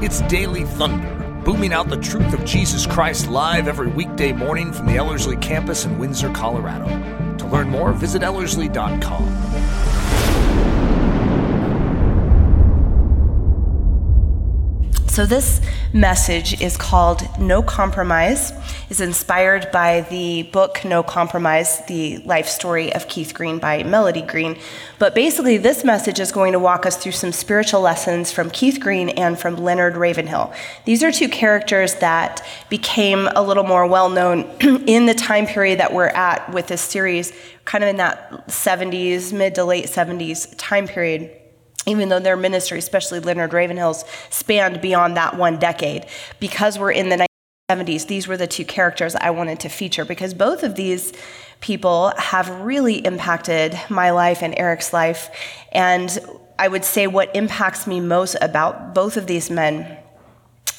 It's Daily Thunder, booming out the truth of Jesus Christ live every weekday morning from the Ellerslie campus in Windsor, Colorado. To learn more, visit Ellerslie.com. So this message is called No Compromise. is inspired by the book No Compromise, the life story of Keith Green by Melody Green. But basically this message is going to walk us through some spiritual lessons from Keith Green and from Leonard Ravenhill. These are two characters that became a little more well known in the time period that we're at with this series, kind of in that 70s, mid to late 70s time period even though their ministry, especially Leonard Ravenhill's, spanned beyond that one decade. Because we're in the 1970s, these were the two characters I wanted to feature because both of these people have really impacted my life and Eric's life. And I would say what impacts me most about both of these men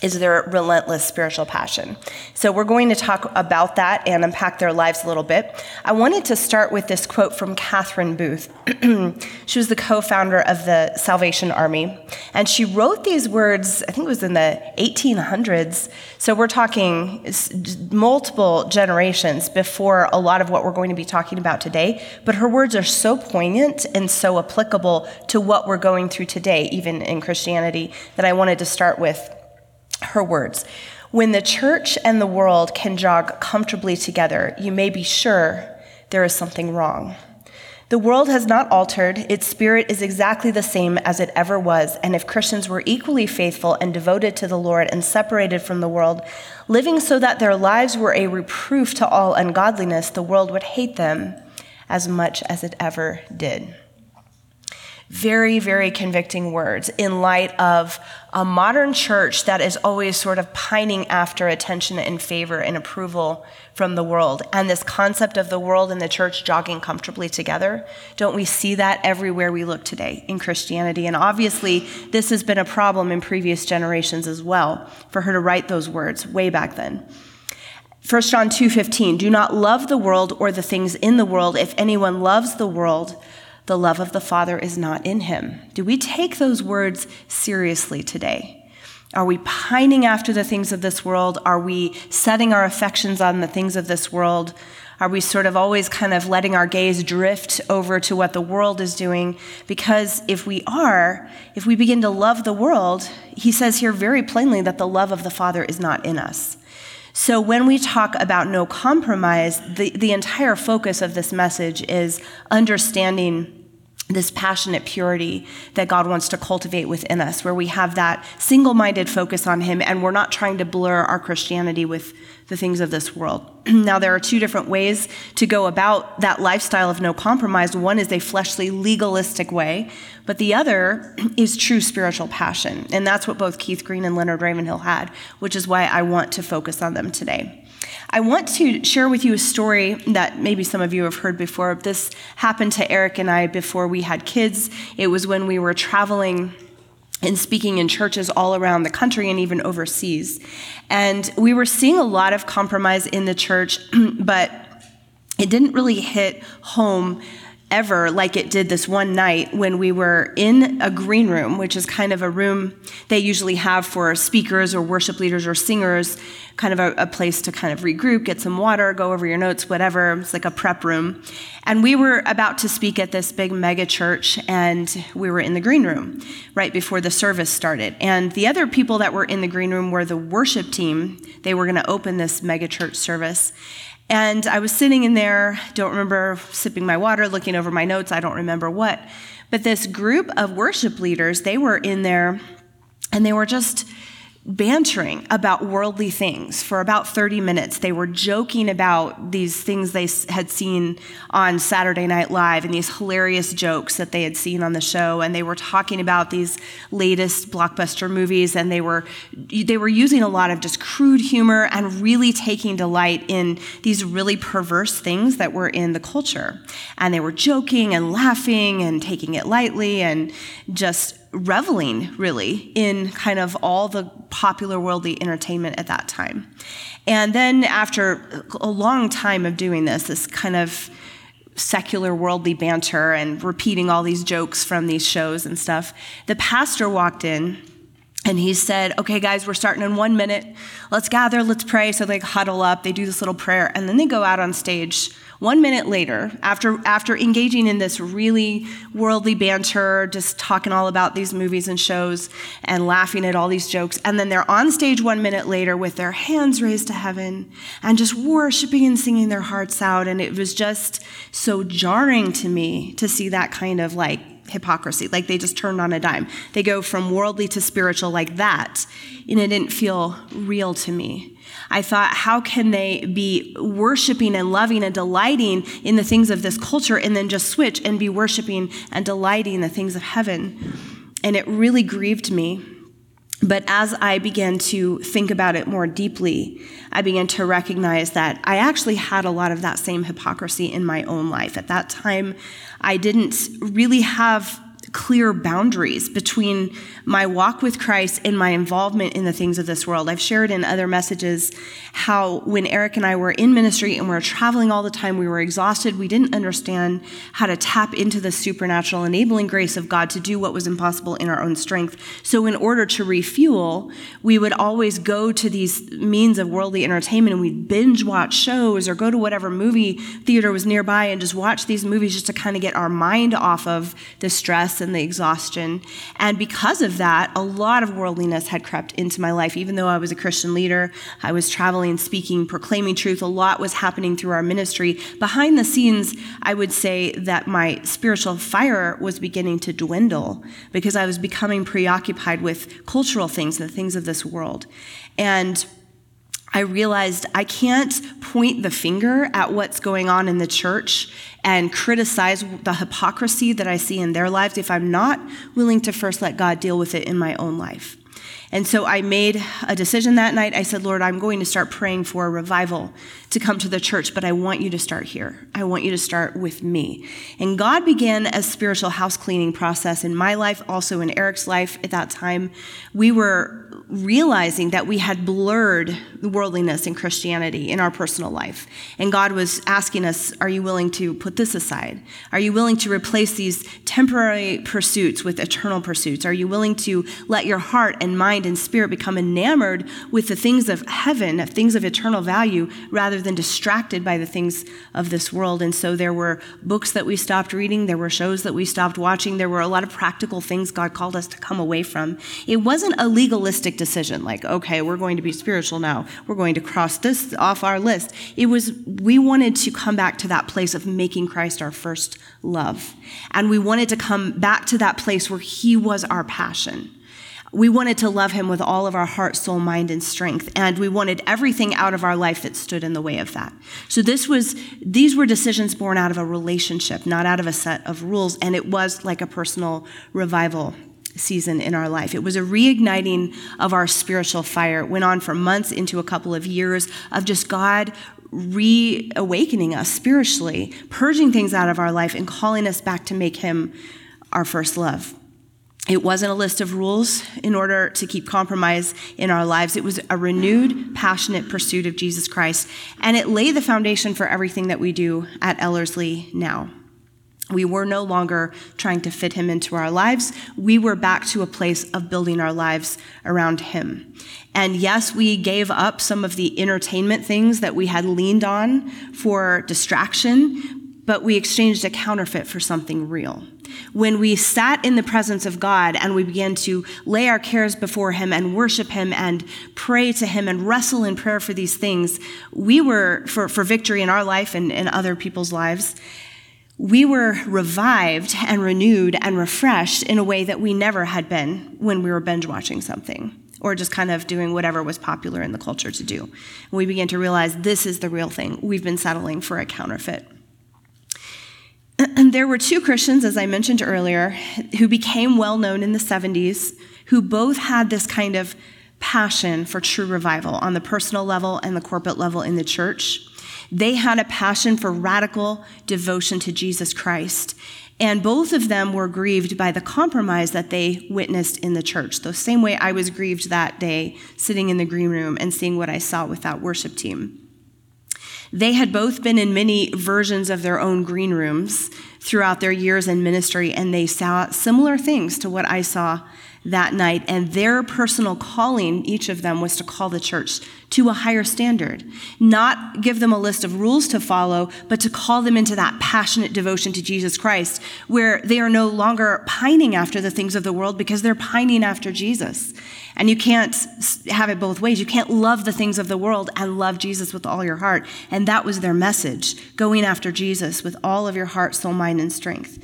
is their relentless spiritual passion. So, we're going to talk about that and unpack their lives a little bit. I wanted to start with this quote from Catherine Booth. she was the co founder of the Salvation Army, and she wrote these words, I think it was in the 1800s. So, we're talking multiple generations before a lot of what we're going to be talking about today. But her words are so poignant and so applicable to what we're going through today, even in Christianity, that I wanted to start with her words When the church and the world can jog comfortably together, you may be sure there is something wrong. The world has not altered. Its spirit is exactly the same as it ever was. And if Christians were equally faithful and devoted to the Lord and separated from the world, living so that their lives were a reproof to all ungodliness, the world would hate them as much as it ever did very, very convicting words in light of a modern church that is always sort of pining after attention and favor and approval from the world. And this concept of the world and the church jogging comfortably together, don't we see that everywhere we look today in Christianity? And obviously, this has been a problem in previous generations as well for her to write those words way back then. 1 John 2:15 Do not love the world or the things in the world if anyone loves the world the love of the Father is not in him. Do we take those words seriously today? Are we pining after the things of this world? Are we setting our affections on the things of this world? Are we sort of always kind of letting our gaze drift over to what the world is doing? Because if we are, if we begin to love the world, he says here very plainly that the love of the Father is not in us. So when we talk about no compromise, the, the entire focus of this message is understanding this passionate purity that God wants to cultivate within us, where we have that single minded focus on Him and we're not trying to blur our Christianity with the things of this world. now, there are two different ways to go about that lifestyle of no compromise. One is a fleshly, legalistic way, but the other is true spiritual passion. And that's what both Keith Green and Leonard Ravenhill had, which is why I want to focus on them today. I want to share with you a story that maybe some of you have heard before. This happened to Eric and I before we had kids. It was when we were traveling and speaking in churches all around the country and even overseas. And we were seeing a lot of compromise in the church, but it didn't really hit home ever like it did this one night when we were in a green room, which is kind of a room they usually have for speakers or worship leaders or singers, kind of a, a, place to kind of regroup, get some water, go over your notes, whatever. It's like a prep room. And we were about to speak at this big mega church, and we were in the green room right before the service started. And the other people that were in the green room were the worship team. They were going to open this mega church service. And I was sitting in there, don't remember sipping my water, looking over my notes, I don't remember what. But this group of worship leaders, they were in there and they were just bantering about worldly things for about 30 minutes. They were joking about these things they had seen on Saturday Night Live and these hilarious jokes that they had seen on the show and they were talking about these latest blockbuster movies and they were they were using a lot of just crude humor and really taking delight in these really perverse things that were in the culture. And they were joking and laughing and taking it lightly and just reveling really in kind of all the popular worldly entertainment at that time. And then after a long time of doing this, this kind of secular worldly banter and repeating all these jokes from these shows and stuff, the pastor walked in and he said, Okay, guys, we're starting in one minute. Let's gather, let's pray. So they huddle up, they do this little prayer, and then they go out on stage. One minute later, after, after engaging in this really worldly banter, just talking all about these movies and shows and laughing at all these jokes, and then they're on stage one minute later with their hands raised to heaven and just worshiping and singing their hearts out. And it was just so jarring to me to see that kind of like hypocrisy. Like they just turned on a dime. They go from worldly to spiritual like that. And it didn't feel real to me. I thought, how can they be worshiping and loving and delighting in the things of this culture and then just switch and be worshiping and delighting in the things of heaven? And it really grieved me. But as I began to think about it more deeply, I began to recognize that I actually had a lot of that same hypocrisy in my own life. At that time, I didn't really have clear boundaries between my walk with Christ and my involvement in the things of this world. I've shared in other messages how when Eric and I were in ministry and we were traveling all the time, we were exhausted. We didn't understand how to tap into the supernatural enabling grace of God to do what was impossible in our own strength. So, in order to refuel, we would always go to these means of worldly entertainment and we'd binge watch shows or go to whatever movie theater was nearby and just watch these movies just to kind of get our mind off of the stress and the exhaustion. And because of that, a lot of worldliness had crept into my life. Even though I was a Christian leader, I was traveling, speaking, proclaiming truth. A lot was happening through our ministry. Behind the scenes, I would say that my spiritual fire was beginning to dwindle because I was becoming preoccupied with cultural things, the things of this world. And I realized I can't point the finger at what's going on in the church and criticize the hypocrisy that I see in their lives if I'm not willing to first let God deal with it in my own life. And so I made a decision that night. I said, Lord, I'm going to start praying for a revival to come to the church, but I want you to start here. I want you to start with me. And God began a spiritual house cleaning process in my life, also in Eric's life at that time. We were realizing that we had blurred the worldliness in Christianity in our personal life. And God was asking us, Are you willing to put this aside? Are you willing to replace these temporary pursuits with eternal pursuits? Are you willing to let your heart and mind and spirit become enamored with the things of heaven, things of eternal value, rather than distracted by the things of this world? And so there were books that we stopped reading, there were shows that we stopped watching, there were a lot of practical things God called us to come away from. It wasn't a legalistic decision, like, okay, we're going to be spiritual now. We're going to cross this off our list. It was, we wanted to come back to that place of making Christ our first love. And we wanted to come back to that place where He was our passion. We wanted to love him with all of our heart, soul, mind, and strength. And we wanted everything out of our life that stood in the way of that. So this was, these were decisions born out of a relationship, not out of a set of rules. And it was like a personal revival season in our life. It was a reigniting of our spiritual fire. It went on for months into a couple of years of just God reawakening us spiritually, purging things out of our life, and calling us back to make Him our first love. It wasn't a list of rules in order to keep compromise in our lives. It was a renewed, passionate pursuit of Jesus Christ, and it laid the foundation for everything that we do at Ellerslie now. We were no longer trying to fit him into our lives. We were back to a place of building our lives around him. And yes, we gave up some of the entertainment things that we had leaned on for distraction, but we exchanged a counterfeit for something real. When we sat in the presence of God and we began to lay our cares before Him and worship Him and pray to Him and wrestle in prayer for these things, we were, for, for victory in our life and in other people's lives, we were revived and renewed and refreshed in a way that we never had been when we were binge watching something or just kind of doing whatever was popular in the culture to do. And we began to realize this is the real thing. We've been settling for a counterfeit. And there were two Christians, as I mentioned earlier, who became well known in the 70s, who both had this kind of passion for true revival on the personal level and the corporate level in the church. They had a passion for radical devotion to Jesus Christ. And both of them were grieved by the compromise that they witnessed in the church. The same way I was grieved that day sitting in the green room and seeing what I saw with that worship team. They had both been in many versions of their own green rooms, throughout their years in ministry, and they saw similar things to what I saw that night. And their personal calling, each of them, was to call the church to a higher standard. Not give them a list of rules to follow, but to call them into that passionate devotion to Jesus Christ, where they are no longer pining after the things of the world because they're pining after Jesus. And you can't have it both ways. You can't love the things of the world and love Jesus with all your heart. And that was their message going after Jesus with all of your heart, soul, mind, and strength.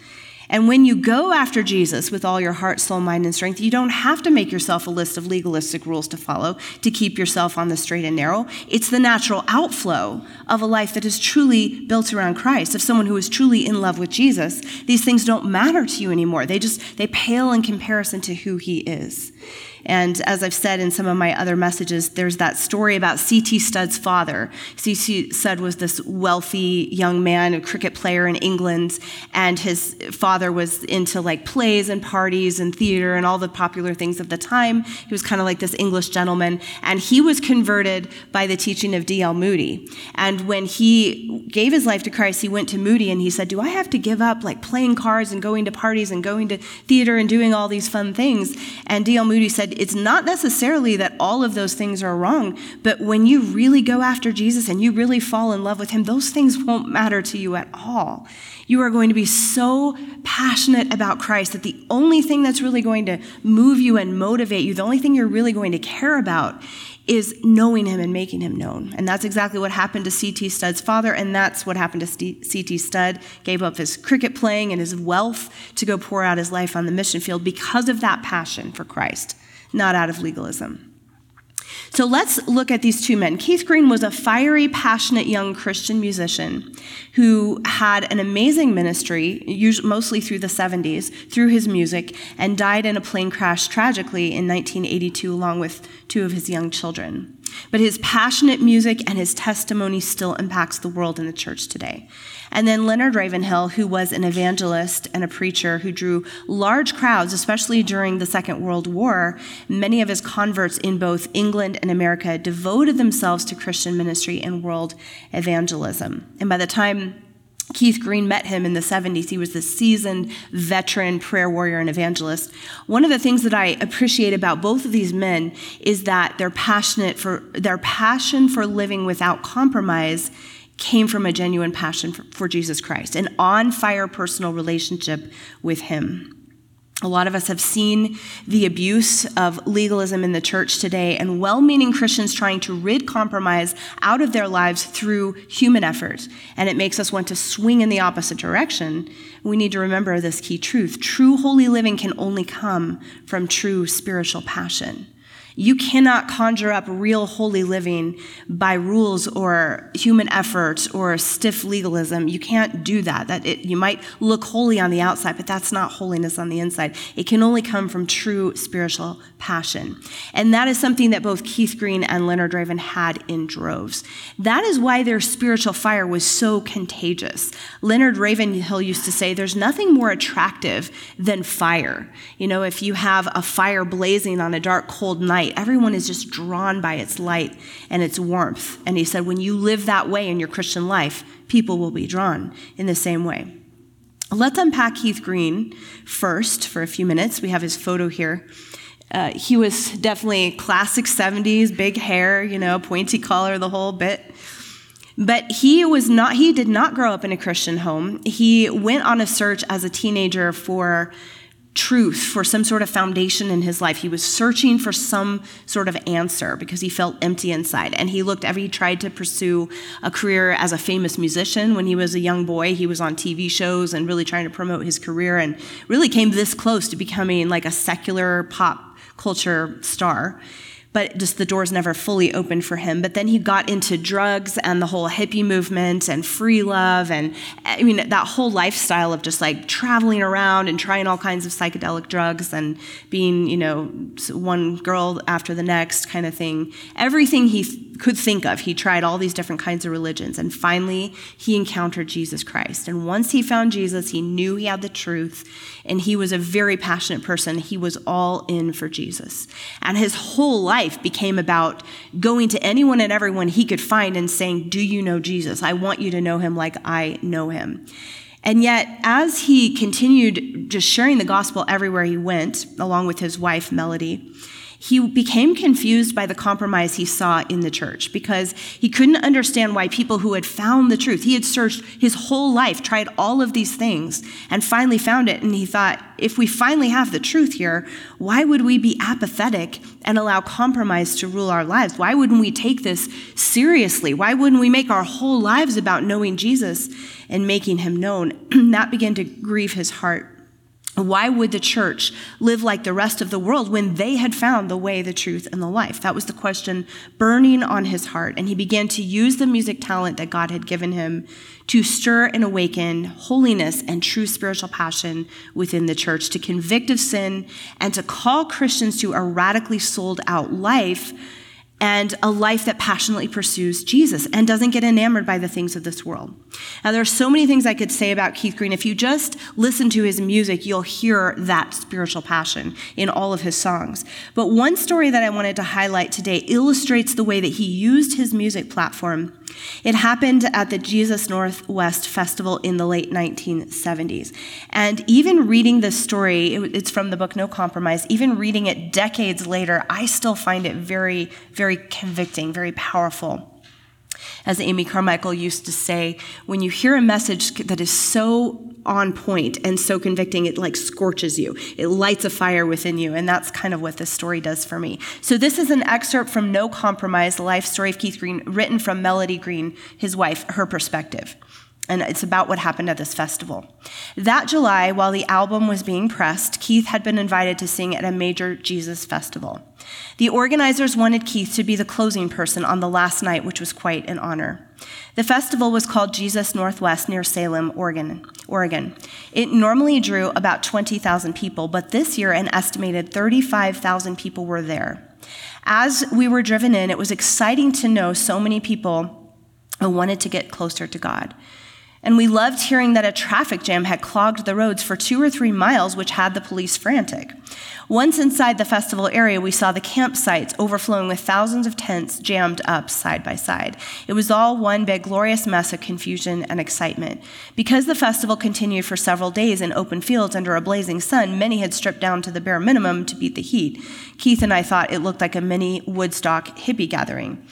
And when you go after Jesus with all your heart, soul, mind, and strength, you don't have to make yourself a list of legalistic rules to follow to keep yourself on the straight and narrow. It's the natural outflow of a life that is truly built around Christ, of someone who is truly in love with Jesus. These things don't matter to you anymore. They just, they pale in comparison to who he is. And as I've said in some of my other messages, there's that story about C.T. Studd's father. C.T. Studd was this wealthy young man, a cricket player in England, and his father was into like plays and parties and theater and all the popular things of the time. He was kind of like this English gentleman, and he was converted by the teaching of D.L. Moody. And when he gave his life to Christ, he went to Moody and he said, Do I have to give up like playing cards and going to parties and going to theater and doing all these fun things? And D.L. Moody said, it's not necessarily that all of those things are wrong, but when you really go after Jesus and you really fall in love with him, those things won't matter to you at all. You are going to be so passionate about Christ that the only thing that's really going to move you and motivate you, the only thing you're really going to care about is knowing him and making him known. And that's exactly what happened to C.T. Studd's father, and that's what happened to C.T. Studd. Gave up his cricket playing and his wealth to go pour out his life on the mission field because of that passion for Christ not out of legalism. So let's look at these two men. Keith Green was a fiery, passionate young Christian musician who had an amazing ministry, mostly through the 70s, through his music, and died in a plane crash tragically in 1982 along with two of his young children. But his passionate music and his testimony still impacts the world and the church today. And then Leonard Ravenhill, who was an evangelist and a preacher who drew large crowds, especially during the Second World War. Many of his converts in both England and America devoted themselves to Christian ministry and world evangelism. And by the time Keith Green met him in the 70s. He was the seasoned veteran prayer warrior and evangelist. One of the things that I appreciate about both of these men is that they're passionate for their passion for living without compromise came from a genuine passion for, for Jesus Christ, an on fire personal relationship with Him. A lot of us have seen the abuse of legalism in the church today and well meaning Christians trying to rid compromise out of their lives through human effort. And it makes us want to swing in the opposite direction. We need to remember this key truth true holy living can only come from true spiritual passion. You cannot conjure up real holy living by rules or human effort or stiff legalism. You can't do that. That it, you might look holy on the outside, but that's not holiness on the inside. It can only come from true spiritual passion. And that is something that both Keith Green and Leonard Raven had in droves. That is why their spiritual fire was so contagious. Leonard Ravenhill used to say, There's nothing more attractive than fire. You know, if you have a fire blazing on a dark, cold night, light. Everyone is just drawn by its light and its warmth. And he said, when you live that way in your Christian life, people will be drawn in the same way. Let's unpack Keith Green first for a few minutes. We have his photo here. Uh, he was definitely classic 70s, big hair, you know, pointy collar, the whole bit. But he was not, he did not grow up in a Christian home. He went on a search as a teenager for truth, for some sort of foundation in his life. He was searching for some sort of answer because he felt empty inside. And he looked every he tried to pursue a career as a famous musician when he was a young boy. He was on TV shows and really trying to promote his career and really came this close to becoming like a secular pop culture star but just the doors never fully opened for him. But then he got into drugs and the whole hippie movement and free love and I mean that whole lifestyle of just like traveling around and trying all kinds of psychedelic drugs and being, you know, one girl after the next kind of thing. Everything he th- could think of, he tried all these different kinds of religions and finally he encountered Jesus Christ. And once he found Jesus, he knew he had the truth and he was a very passionate person. He was all in for Jesus. And his whole life became about going to anyone and everyone he could find and saying, Do you know Jesus? I want you to know him like I know him. And yet, as he continued just sharing the gospel everywhere he went, along with his wife, Melody, he became confused by the compromise he saw in the church because he couldn't understand why people who had found the truth, he had searched his whole life, tried all of these things, and finally found it. And he thought, if we finally have the truth here, why would we be apathetic and allow compromise to rule our lives? Why wouldn't we take this seriously? Why wouldn't we make our whole lives about knowing Jesus and making him known? that began to grieve his heart. Why would the church live like the rest of the world when they had found the way, the truth, and the life? That was the question burning on his heart. And he began to use the music talent that God had given him to stir and awaken holiness and true spiritual passion within the church, to convict of sin, and to call Christians to a radically sold out life and a life that passionately pursues Jesus and doesn't get enamored by the things of this world. Now, there are so many things I could say about Keith Green. If you just listen to his music, you'll hear that spiritual passion in all of his songs. But one story that I wanted to highlight today illustrates the way that he used his music platform it happened at the Jesus Northwest Festival in the late 1970s. And even reading this story, it's from the book No Compromise, even reading it decades later, I still find it very, very convicting, very powerful. As Amy Carmichael used to say, when you hear a message that is so on point and so convicting, it like scorches you. It lights a fire within you. And that's kind of what this story does for me. So, this is an excerpt from No Compromise, the life story of Keith Green, written from Melody Green, his wife, her perspective and it's about what happened at this festival. That July, while the album was being pressed, Keith had been invited to sing at a major Jesus festival. The organizers wanted Keith to be the closing person on the last night, which was quite an honor. The festival was called Jesus Northwest near Salem, Oregon. Oregon. It normally drew about 20,000 people, but this year an estimated 35,000 people were there. As we were driven in, it was exciting to know so many people wanted to get closer to God. And we loved hearing that a traffic jam had clogged the roads for two or three miles, which had the police frantic. Once inside the festival area, we saw the campsites overflowing with thousands of tents jammed up side by side. It was all one big glorious mess of confusion and excitement. Because the festival continued for several days in open fields under a blazing sun, many had stripped down to the bare minimum to beat the heat. Keith and I thought it looked like a mini Woodstock hippie gathering.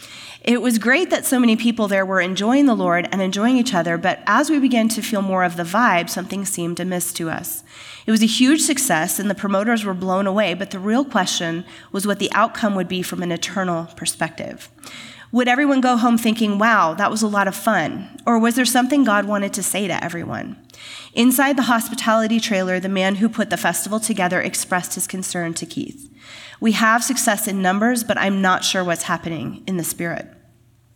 It was great that so many people there were enjoying the Lord and enjoying each other, but as we began to feel more of the vibe, something seemed amiss to us. It was a huge success, and the promoters were blown away, but the real question was what the outcome would be from an eternal perspective. Would everyone go home thinking, wow, that was a lot of fun? Or was there something God wanted to say to everyone? Inside the hospitality trailer, the man who put the festival together expressed his concern to Keith. We have success in numbers, but I'm not sure what's happening in the spirit.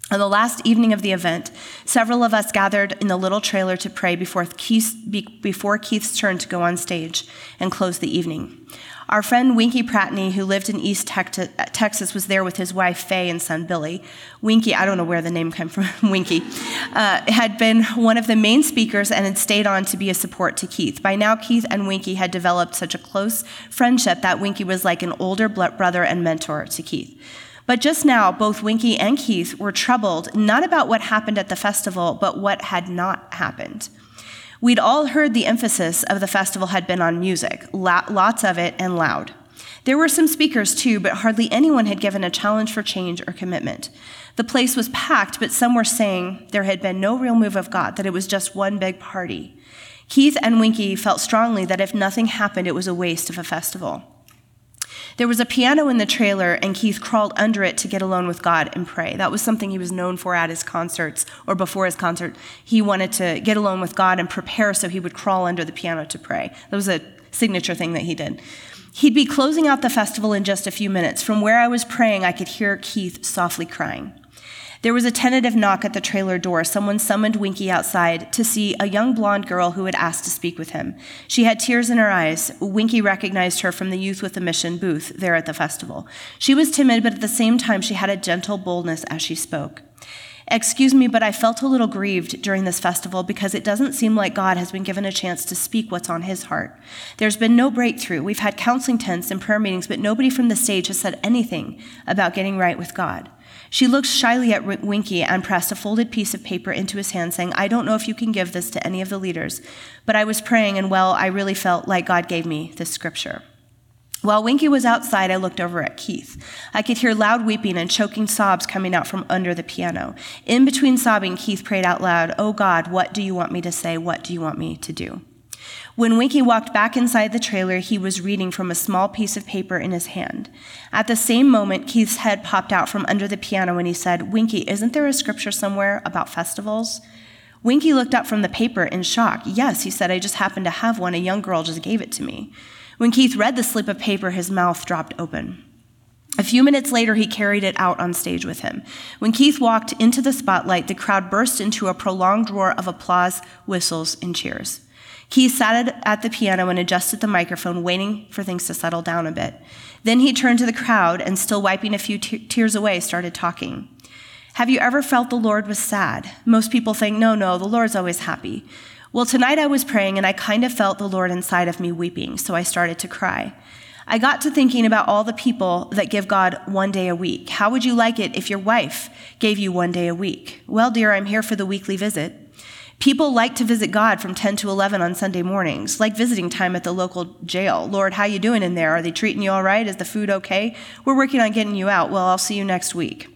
On the last evening of the event, several of us gathered in the little trailer to pray before, Keith, before Keith's turn to go on stage and close the evening. Our friend Winkie Pratney, who lived in East Texas, was there with his wife Faye and son Billy. Winkie, I don't know where the name came from, Winkie, uh, had been one of the main speakers and had stayed on to be a support to Keith. By now, Keith and Winkie had developed such a close friendship that Winkie was like an older brother and mentor to Keith. But just now, both Winkie and Keith were troubled not about what happened at the festival, but what had not happened. We'd all heard the emphasis of the festival had been on music, lots of it and loud. There were some speakers too, but hardly anyone had given a challenge for change or commitment. The place was packed, but some were saying there had been no real move of God, that it was just one big party. Keith and Winkie felt strongly that if nothing happened, it was a waste of a festival. There was a piano in the trailer, and Keith crawled under it to get alone with God and pray. That was something he was known for at his concerts or before his concert. He wanted to get alone with God and prepare so he would crawl under the piano to pray. That was a signature thing that he did. He'd be closing out the festival in just a few minutes. From where I was praying, I could hear Keith softly crying. There was a tentative knock at the trailer door. Someone summoned Winkie outside to see a young blonde girl who had asked to speak with him. She had tears in her eyes. Winkie recognized her from the Youth with a Mission booth there at the festival. She was timid, but at the same time, she had a gentle boldness as she spoke. Excuse me, but I felt a little grieved during this festival because it doesn't seem like God has been given a chance to speak what's on his heart. There's been no breakthrough. We've had counseling tents and prayer meetings, but nobody from the stage has said anything about getting right with God. She looked shyly at Winkie and pressed a folded piece of paper into his hand, saying, I don't know if you can give this to any of the leaders, but I was praying, and well, I really felt like God gave me this scripture. While Winkie was outside, I looked over at Keith. I could hear loud weeping and choking sobs coming out from under the piano. In between sobbing, Keith prayed out loud, Oh God, what do you want me to say? What do you want me to do? When Winkie walked back inside the trailer, he was reading from a small piece of paper in his hand. At the same moment, Keith's head popped out from under the piano and he said, Winkie, isn't there a scripture somewhere about festivals? Winkie looked up from the paper in shock. Yes, he said, I just happened to have one. A young girl just gave it to me. When Keith read the slip of paper, his mouth dropped open. A few minutes later, he carried it out on stage with him. When Keith walked into the spotlight, the crowd burst into a prolonged roar of applause, whistles, and cheers. Keith sat at the piano and adjusted the microphone, waiting for things to settle down a bit. Then he turned to the crowd and, still wiping a few tears away, started talking. Have you ever felt the Lord was sad? Most people think, no, no, the Lord's always happy. Well, tonight I was praying and I kind of felt the Lord inside of me weeping, so I started to cry. I got to thinking about all the people that give God one day a week. How would you like it if your wife gave you one day a week? Well, dear, I'm here for the weekly visit. People like to visit God from 10 to 11 on Sunday mornings, like visiting time at the local jail. Lord, how you doing in there? Are they treating you all right? Is the food okay? We're working on getting you out. Well, I'll see you next week.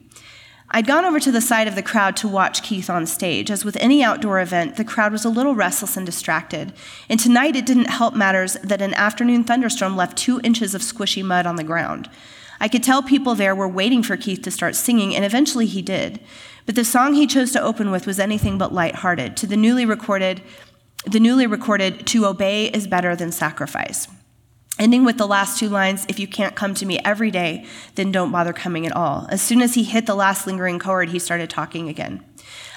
I'd gone over to the side of the crowd to watch Keith on stage. As with any outdoor event, the crowd was a little restless and distracted. And tonight it didn't help matters that an afternoon thunderstorm left two inches of squishy mud on the ground. I could tell people there were waiting for Keith to start singing, and eventually he did. But the song he chose to open with was anything but light-hearted. To the newly recorded, the newly recorded, "To obey is better than sacrifice." Ending with the last two lines, if you can't come to me every day, then don't bother coming at all. As soon as he hit the last lingering chord, he started talking again.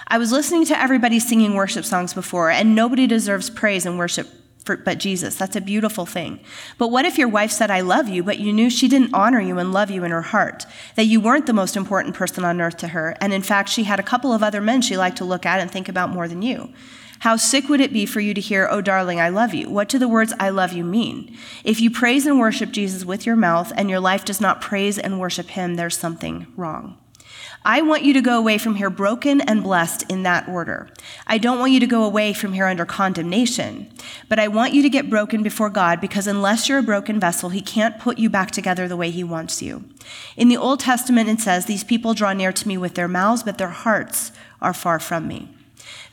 I was listening to everybody singing worship songs before, and nobody deserves praise and worship for, but Jesus. That's a beautiful thing. But what if your wife said, I love you, but you knew she didn't honor you and love you in her heart? That you weren't the most important person on earth to her, and in fact, she had a couple of other men she liked to look at and think about more than you? How sick would it be for you to hear, Oh, darling, I love you? What do the words I love you mean? If you praise and worship Jesus with your mouth and your life does not praise and worship him, there's something wrong. I want you to go away from here broken and blessed in that order. I don't want you to go away from here under condemnation, but I want you to get broken before God because unless you're a broken vessel, He can't put you back together the way He wants you. In the Old Testament, it says, These people draw near to me with their mouths, but their hearts are far from me.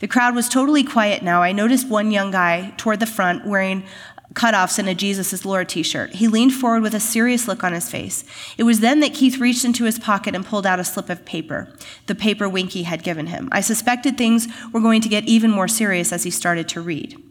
The crowd was totally quiet now. I noticed one young guy toward the front wearing cutoffs and a Jesus is Lord t shirt. He leaned forward with a serious look on his face. It was then that Keith reached into his pocket and pulled out a slip of paper, the paper Winkie had given him. I suspected things were going to get even more serious as he started to read.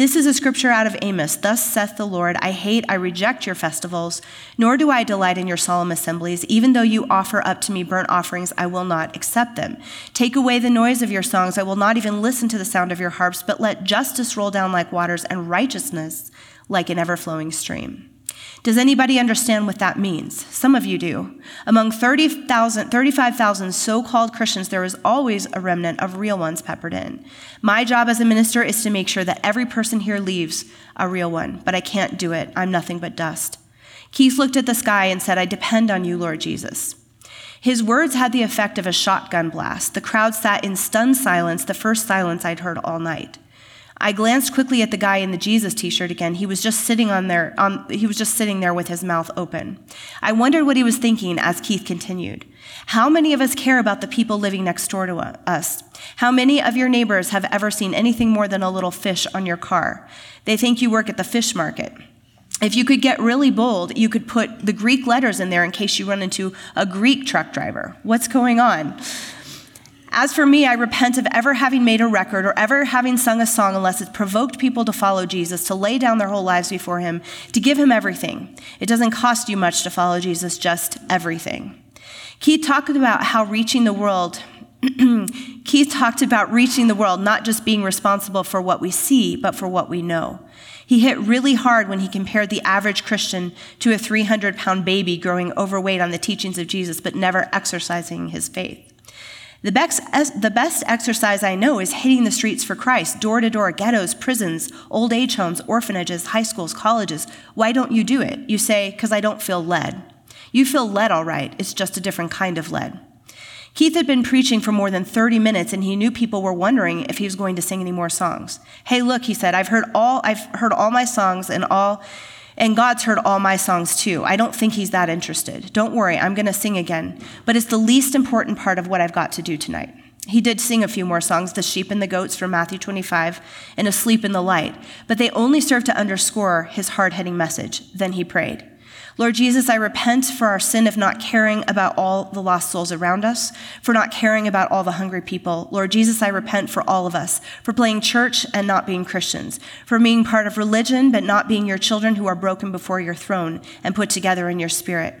This is a scripture out of Amos. Thus saith the Lord I hate, I reject your festivals, nor do I delight in your solemn assemblies. Even though you offer up to me burnt offerings, I will not accept them. Take away the noise of your songs. I will not even listen to the sound of your harps, but let justice roll down like waters and righteousness like an ever flowing stream. Does anybody understand what that means? Some of you do. Among 30,000, 35,000 so called Christians, there is always a remnant of real ones peppered in. My job as a minister is to make sure that every person here leaves a real one, but I can't do it. I'm nothing but dust. Keith looked at the sky and said, I depend on you, Lord Jesus. His words had the effect of a shotgun blast. The crowd sat in stunned silence, the first silence I'd heard all night. I glanced quickly at the guy in the Jesus t-shirt again. He was just sitting on there, on, he was just sitting there with his mouth open. I wondered what he was thinking as Keith continued. How many of us care about the people living next door to uh, us? How many of your neighbors have ever seen anything more than a little fish on your car? They think you work at the fish market. If you could get really bold, you could put the Greek letters in there in case you run into a Greek truck driver. What's going on? As for me, I repent of ever having made a record or ever having sung a song unless it provoked people to follow Jesus, to lay down their whole lives before him, to give him everything. It doesn't cost you much to follow Jesus, just everything. Keith talked about how reaching the world, Keith talked about reaching the world, not just being responsible for what we see, but for what we know. He hit really hard when he compared the average Christian to a 300 pound baby growing overweight on the teachings of Jesus, but never exercising his faith. The best, the best exercise I know is hitting the streets for Christ, door to door, ghettos, prisons, old age homes, orphanages, high schools, colleges. Why don't you do it? You say, because I don't feel led. You feel led all right, it's just a different kind of led. Keith had been preaching for more than 30 minutes and he knew people were wondering if he was going to sing any more songs. Hey, look, he said, I've heard all I've heard all my songs and all and God's heard all my songs too. I don't think he's that interested. Don't worry, I'm going to sing again. But it's the least important part of what I've got to do tonight. He did sing a few more songs, The Sheep and the Goats from Matthew 25 and Asleep in the Light, but they only serve to underscore his hard hitting message. Then he prayed. Lord Jesus, I repent for our sin of not caring about all the lost souls around us, for not caring about all the hungry people. Lord Jesus, I repent for all of us, for playing church and not being Christians, for being part of religion but not being your children who are broken before your throne and put together in your spirit.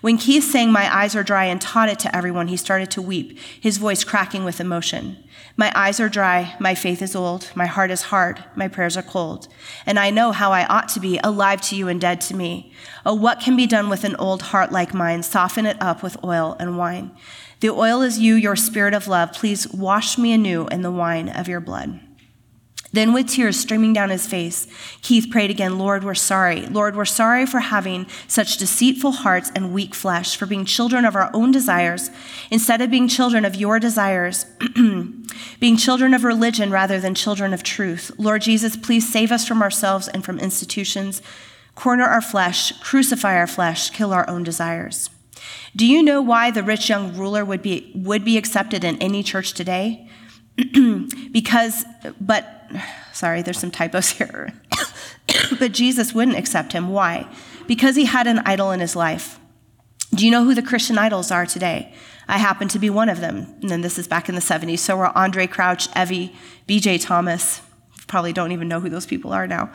When Keith sang My Eyes Are Dry and taught it to everyone, he started to weep, his voice cracking with emotion. My eyes are dry, my faith is old, my heart is hard, my prayers are cold. And I know how I ought to be, alive to you and dead to me. Oh, what can be done with an old heart like mine? Soften it up with oil and wine. The oil is you, your spirit of love. Please wash me anew in the wine of your blood. Then, with tears streaming down his face, Keith prayed again, Lord, we're sorry. Lord, we're sorry for having such deceitful hearts and weak flesh, for being children of our own desires instead of being children of your desires, being children of religion rather than children of truth. Lord Jesus, please save us from ourselves and from institutions, corner our flesh, crucify our flesh, kill our own desires. Do you know why the rich young ruler would be, would be accepted in any church today? because, but, sorry, there's some typos here. but Jesus wouldn't accept him. Why? Because he had an idol in his life. Do you know who the Christian idols are today? I happen to be one of them. And then this is back in the 70s. So were Andraé Crouch, Evie, BJ Thomas. Probably don't even know who those people are now.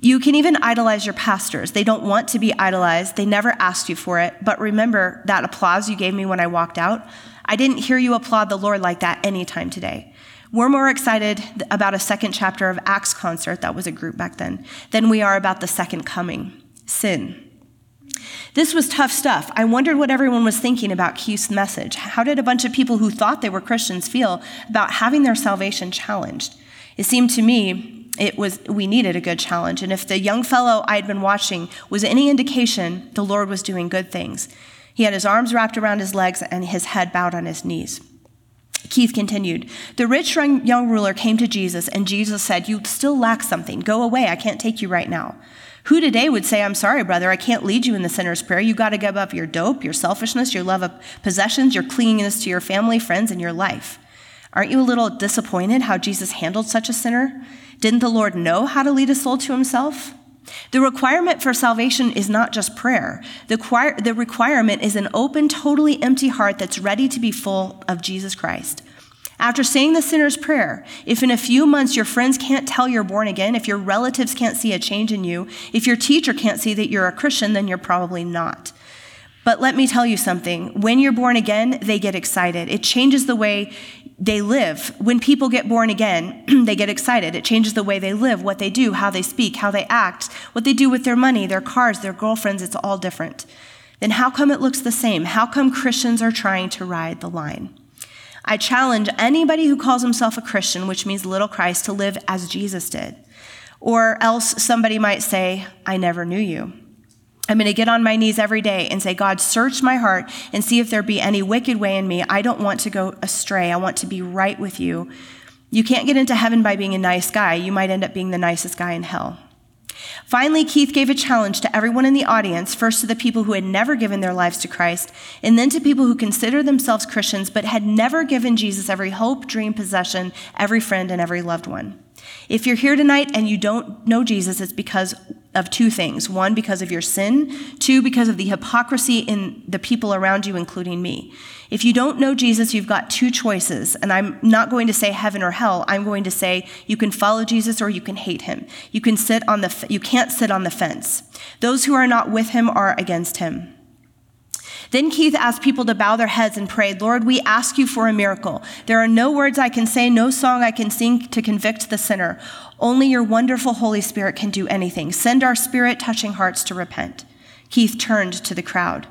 You can even idolize your pastors. They don't want to be idolized. They never asked you for it. But remember that applause you gave me when I walked out? I didn't hear you applaud the Lord like that anytime today. We're more excited about a second chapter of Acts concert, that was a group back then, than we are about the second coming sin. This was tough stuff. I wondered what everyone was thinking about Keith's message. How did a bunch of people who thought they were Christians feel about having their salvation challenged? It seemed to me it was we needed a good challenge, and if the young fellow I'd been watching was any indication, the Lord was doing good things. He had his arms wrapped around his legs and his head bowed on his knees. Keith continued, The rich young ruler came to Jesus, and Jesus said, You still lack something. Go away. I can't take you right now. Who today would say, I'm sorry, brother, I can't lead you in the sinner's prayer. You got to give up your dope, your selfishness, your love of possessions, your clinginess to your family, friends, and your life. Aren't you a little disappointed how Jesus handled such a sinner? Didn't the Lord know how to lead a soul to himself? The requirement for salvation is not just prayer. The, the requirement is an open, totally empty heart that's ready to be full of Jesus Christ. After saying the sinner's prayer, if in a few months your friends can't tell you're born again, if your relatives can't see a change in you, if your teacher can't see that you're a Christian, then you're probably not. But let me tell you something. When you're born again, they get excited. It changes the way they live. When people get born again, they get excited. It changes the way they live, what they do, how they speak, how they act, what they do with their money, their cars, their girlfriends. It's all different. Then how come it looks the same? How come Christians are trying to ride the line? I challenge anybody who calls himself a Christian, which means little Christ, to live as Jesus did. Or else somebody might say, I never knew you. I'm going to get on my knees every day and say, God, search my heart and see if there be any wicked way in me. I don't want to go astray. I want to be right with you. You can't get into heaven by being a nice guy. You might end up being the nicest guy in hell. Finally, Keith gave a challenge to everyone in the audience, first to the people who had never given their lives to Christ, and then to people who consider themselves Christians but had never given Jesus every hope, dream, possession, every friend, and every loved one. If you're here tonight and you don't know Jesus, it's because of two things. One, because of your sin. Two, because of the hypocrisy in the people around you, including me. If you don't know Jesus, you've got two choices. And I'm not going to say heaven or hell. I'm going to say you can follow Jesus or you can hate him. You can sit on the, you can't sit on the fence. Those who are not with him are against him. Then Keith asked people to bow their heads and pray, Lord, we ask you for a miracle. There are no words I can say, no song I can sing to convict the sinner. Only your wonderful Holy Spirit can do anything. Send our spirit touching hearts to repent. Keith turned to the crowd.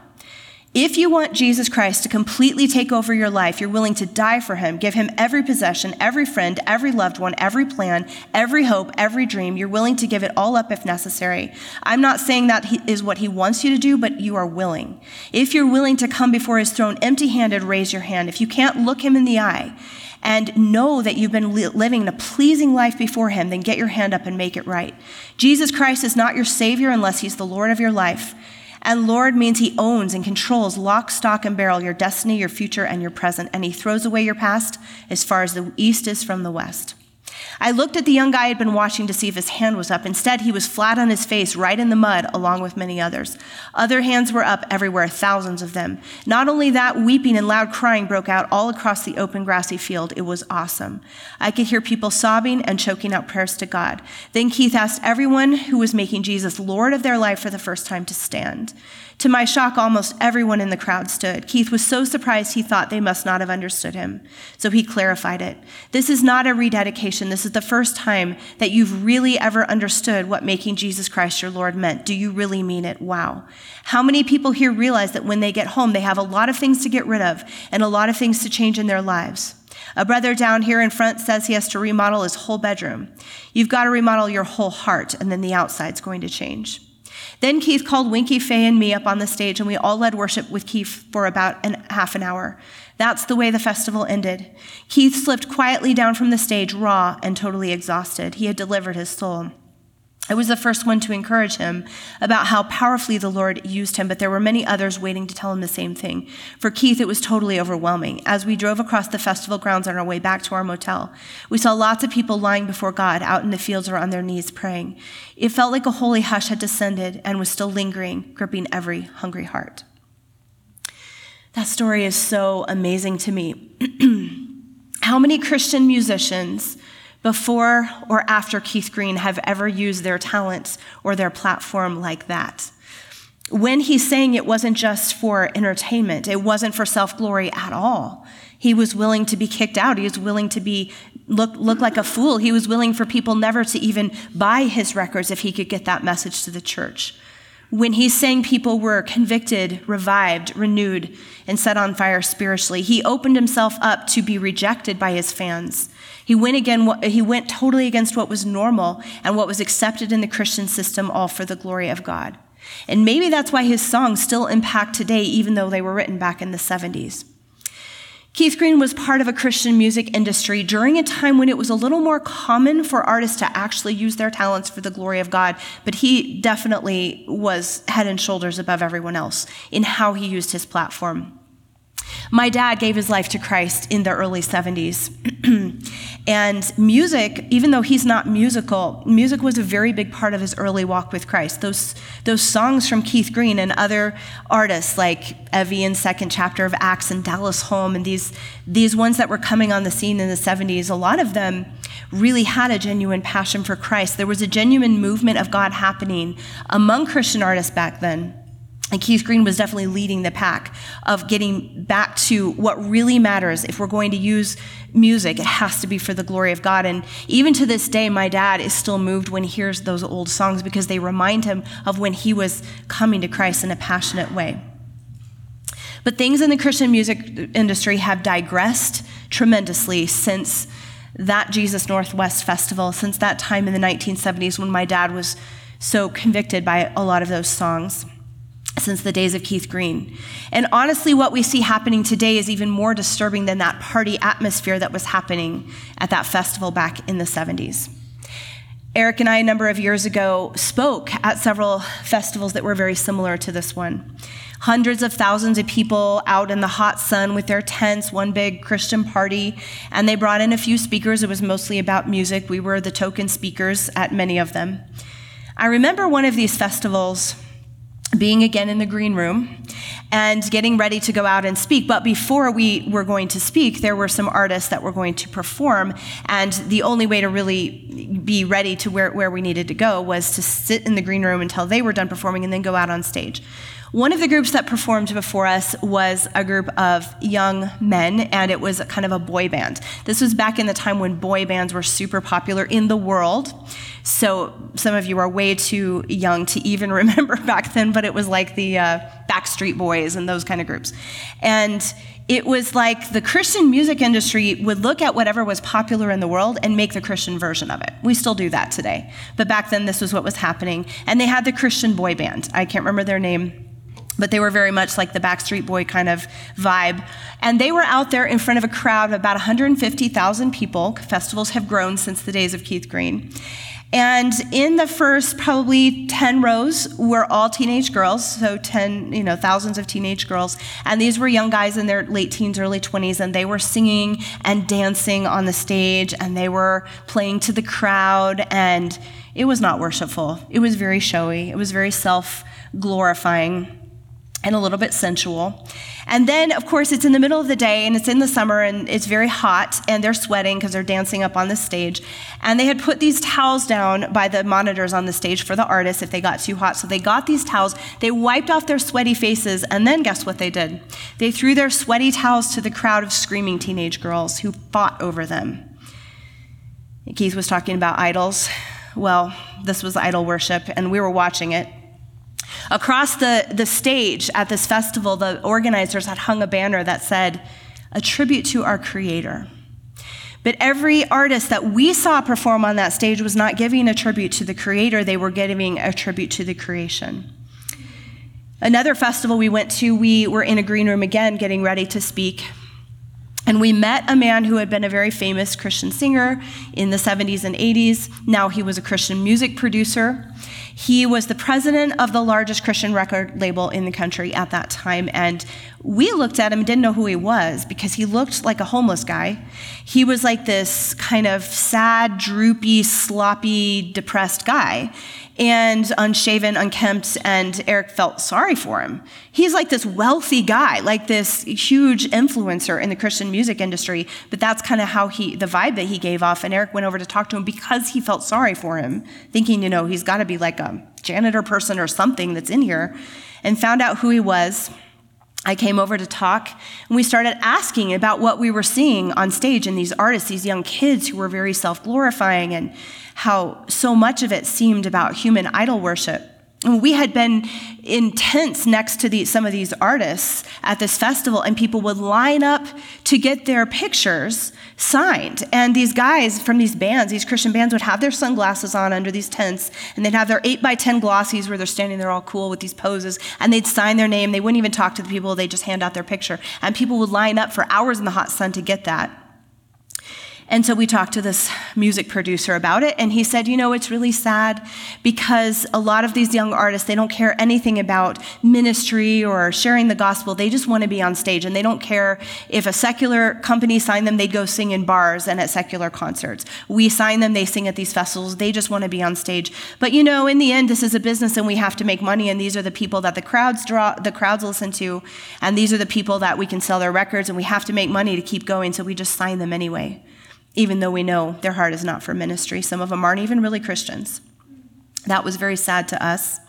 If you want Jesus Christ to completely take over your life, you're willing to die for him, give him every possession, every friend, every loved one, every plan, every hope, every dream. You're willing to give it all up if necessary. I'm not saying that is what he wants you to do, but you are willing. If you're willing to come before his throne empty handed, raise your hand. If you can't look him in the eye, and know that you've been living a pleasing life before Him, then get your hand up and make it right. Jesus Christ is not your Savior unless He's the Lord of your life. And Lord means He owns and controls lock, stock, and barrel your destiny, your future, and your present. And He throws away your past as far as the east is from the west. I looked at the young guy I had been watching to see if his hand was up. Instead, he was flat on his face, right in the mud, along with many others. Other hands were up everywhere, thousands of them. Not only that, weeping and loud crying broke out all across the open grassy field. It was awesome. I could hear people sobbing and choking out prayers to God. Then Keith asked everyone who was making Jesus Lord of their life for the first time to stand. To my shock, almost everyone in the crowd stood. Keith was so surprised he thought they must not have understood him. So he clarified it. This is not a rededication. This is the first time that you've really ever understood what making Jesus Christ your Lord meant. Do you really mean it? Wow. How many people here realize that when they get home, they have a lot of things to get rid of and a lot of things to change in their lives? A brother down here in front says he has to remodel his whole bedroom. You've got to remodel your whole heart, and then the outside's going to change. Then Keith called Winkie, Faye, and me up on the stage, and we all led worship with Keith for about an, half an hour. That's the way the festival ended. Keith slipped quietly down from the stage, raw and totally exhausted. He had delivered his soul. I was the first one to encourage him about how powerfully the Lord used him, but there were many others waiting to tell him the same thing. For Keith, it was totally overwhelming. As we drove across the festival grounds on our way back to our motel, we saw lots of people lying before God out in the fields or on their knees praying. It felt like a holy hush had descended and was still lingering, gripping every hungry heart. That story is so amazing to me. how many Christian musicians before or after Keith Green have ever used their talents or their platform like that. When he's saying it wasn't just for entertainment, it wasn't for self glory at all. He was willing to be kicked out. He was willing to be look, look like a fool. He was willing for people never to even buy his records if he could get that message to the church. When he's saying people were convicted, revived, renewed, and set on fire spiritually, he opened himself up to be rejected by his fans. He went again, he went totally against what was normal and what was accepted in the Christian system, all for the glory of God. And maybe that's why his songs still impact today, even though they were written back in the 70s. Keith Green was part of a Christian music industry during a time when it was a little more common for artists to actually use their talents for the glory of God, but he definitely was head and shoulders above everyone else in how he used his platform. My dad gave his life to Christ in the early 70s. and music, even though he's not musical, music was a very big part of his early walk with Christ. Those, those songs from Keith Green and other artists like Evie in second chapter of Acts and Dallas Holm and these, these ones that were coming on the scene in the 70s, a lot of them really had a genuine passion for Christ. There was a genuine movement of God happening among Christian artists back then. And Keith Green was definitely leading the pack of getting back to what really matters. If we're going to use music, it has to be for the glory of God. And even to this day, my dad is still moved when he hears those old songs because they remind him of when he was coming to Christ in a passionate way. But things in the Christian music industry have digressed tremendously since that Jesus Northwest Festival, since that time in the 1970s when my dad was so convicted by a lot of those songs since the days of Keith Green. And honestly, what we see happening today is even more disturbing than that party atmosphere that was happening at that festival back in the 70s. Eric and I, a number of years ago, spoke at several festivals that were very similar to this one. Hundreds of thousands of people out in the hot sun with their tents, one big Christian party, and they brought in a few speakers. It was mostly about music. We were the token speakers at many of them. I remember one of these festivals being again in the green room and getting ready to go out and speak. But before we were going to speak, there were some artists that were going to perform. And the only way to really be ready to where, where we needed to go was to sit in the green room until they were done performing and then go out on stage. One of the groups that performed before us was a group of young men, and it was kind of a boy band. This was back in the time when boy bands were super popular in the world. So some of you are way too young to even remember back then, but it was like the uh, Backstreet Boys and those kind of groups. And it was like the Christian music industry would look at whatever was popular in the world and make the Christian version of it. We still do that today. But back then, this was what was happening. And they had the Christian boy band. I can't remember their name but they were very much like the Backstreet Boy kind of vibe. And they were out there in front of a crowd of about 150,000 people. Festivals have grown since the days of Keith Green. And in the first probably 10 rows were all teenage girls, so 10, you know, thousands of teenage girls. And these were young guys in their late teens, early 20s, and they were singing and dancing on the stage, and they were playing to the crowd, and it was not worshipful. It was very showy, it was very self glorifying and a little bit sensual. And then, of course, it's in the middle of the day and it's in the summer and it's very hot and they're sweating because they're dancing up on the stage. And they had put these towels down by the monitors on the stage for the artists if they got too hot. So they got these towels, they wiped off their sweaty faces, and then guess what they did? They threw their sweaty towels to the crowd of screaming teenage girls who fought over them. Keith was talking about idols. Well, this was idol worship, and we were watching it. Across the, the stage at this festival, the organizers had hung a banner that said, A tribute to our Creator. But every artist that we saw perform on that stage was not giving a tribute to the Creator, they were giving a tribute to the creation. Another festival we went to, we were in a green room again getting ready to speak. And we met a man who had been a very famous Christian singer in the 70s and 80s. Now he was a Christian music producer. He was the president of the largest Christian record label in the country at that time. And we looked at him and didn't know who he was because he looked like a homeless guy. He was like this kind of sad, droopy, sloppy, depressed guy and unshaven, unkempt, and Eric felt sorry for him. He's like this wealthy guy, like this huge influencer in the Christian music industry, but that's kind of how he, the vibe that he gave off. And Eric went over to talk to him because he felt sorry for him, thinking, you know, he's got to be like a janitor person or something that's in here, and found out who he was. I came over to talk, and we started asking about what we were seeing on stage and these artists, these young kids who were very self glorifying and how so much of it seemed about human idol worship. We had been in tents next to some of these artists at this festival, and people would line up to get their pictures signed. And these guys from these bands, these Christian bands, would have their sunglasses on under these tents, and they'd have their 8 by 10 glossies where they're standing there all cool with these poses, and they'd sign their name. They wouldn't even talk to the people, they'd just hand out their picture. And people would line up for hours in the hot sun to get that. And so we talked to this music producer about it, and he said, You know, it's really sad because a lot of these young artists, they don't care anything about ministry or sharing the gospel. They just want to be on stage, and they don't care if a secular company signed them, they'd go sing in bars and at secular concerts. We sign them, they sing at these festivals, they just want to be on stage. But you know, in the end, this is a business, and we have to make money, and these are the people that the crowds draw, the crowds listen to, and these are the people that we can sell their records, and we have to make money to keep going, so we just sign them anyway even though we know their heart is not for ministry. Some of them aren't even really Christians. That was very sad to us.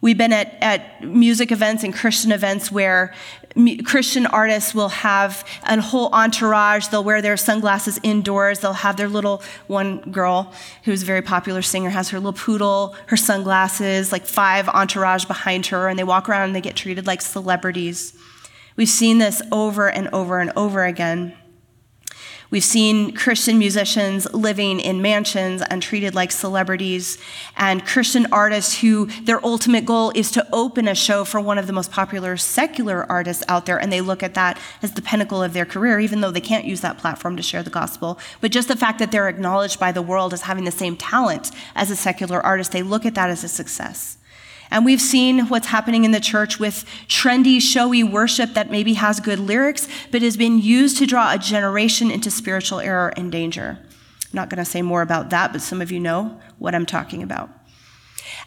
We've been at, at music events and Christian events where Christian artists will have a whole entourage. They'll wear their sunglasses indoors. They'll have their little, one girl who's a very popular singer has her little poodle, her sunglasses, like five entourage behind her, and they walk around and they get treated like celebrities. We've seen this over and over and over again. We've seen Christian musicians living in mansions and treated like celebrities, and Christian artists who their ultimate goal is to open a show for one of the most popular secular artists out there, and they look at that as the pinnacle of their career, even though they can't use that platform to share the gospel. But just the fact that they're acknowledged by the world as having the same talent as a secular artist, they look at that as a success. And we've seen what's happening in the church with trendy, showy worship that maybe has good lyrics, but has been used to draw a generation into spiritual error and danger. I'm not going to say more about that, but some of you know what I'm talking about.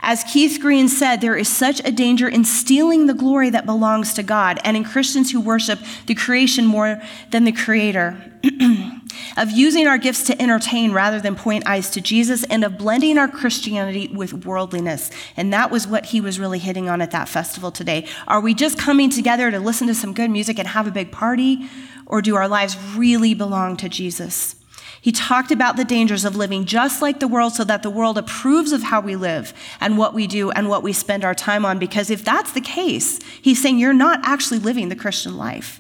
As Keith Green said, there is such a danger in stealing the glory that belongs to God and in Christians who worship the creation more than the creator. of using our gifts to entertain rather than point eyes to Jesus, and of blending our Christianity with worldliness. And that was what he was really hitting on at that festival today. Are we just coming together to listen to some good music and have a big party, or do our lives really belong to Jesus? He talked about the dangers of living just like the world so that the world approves of how we live and what we do and what we spend our time on. Because if that's the case, he's saying you're not actually living the Christian life.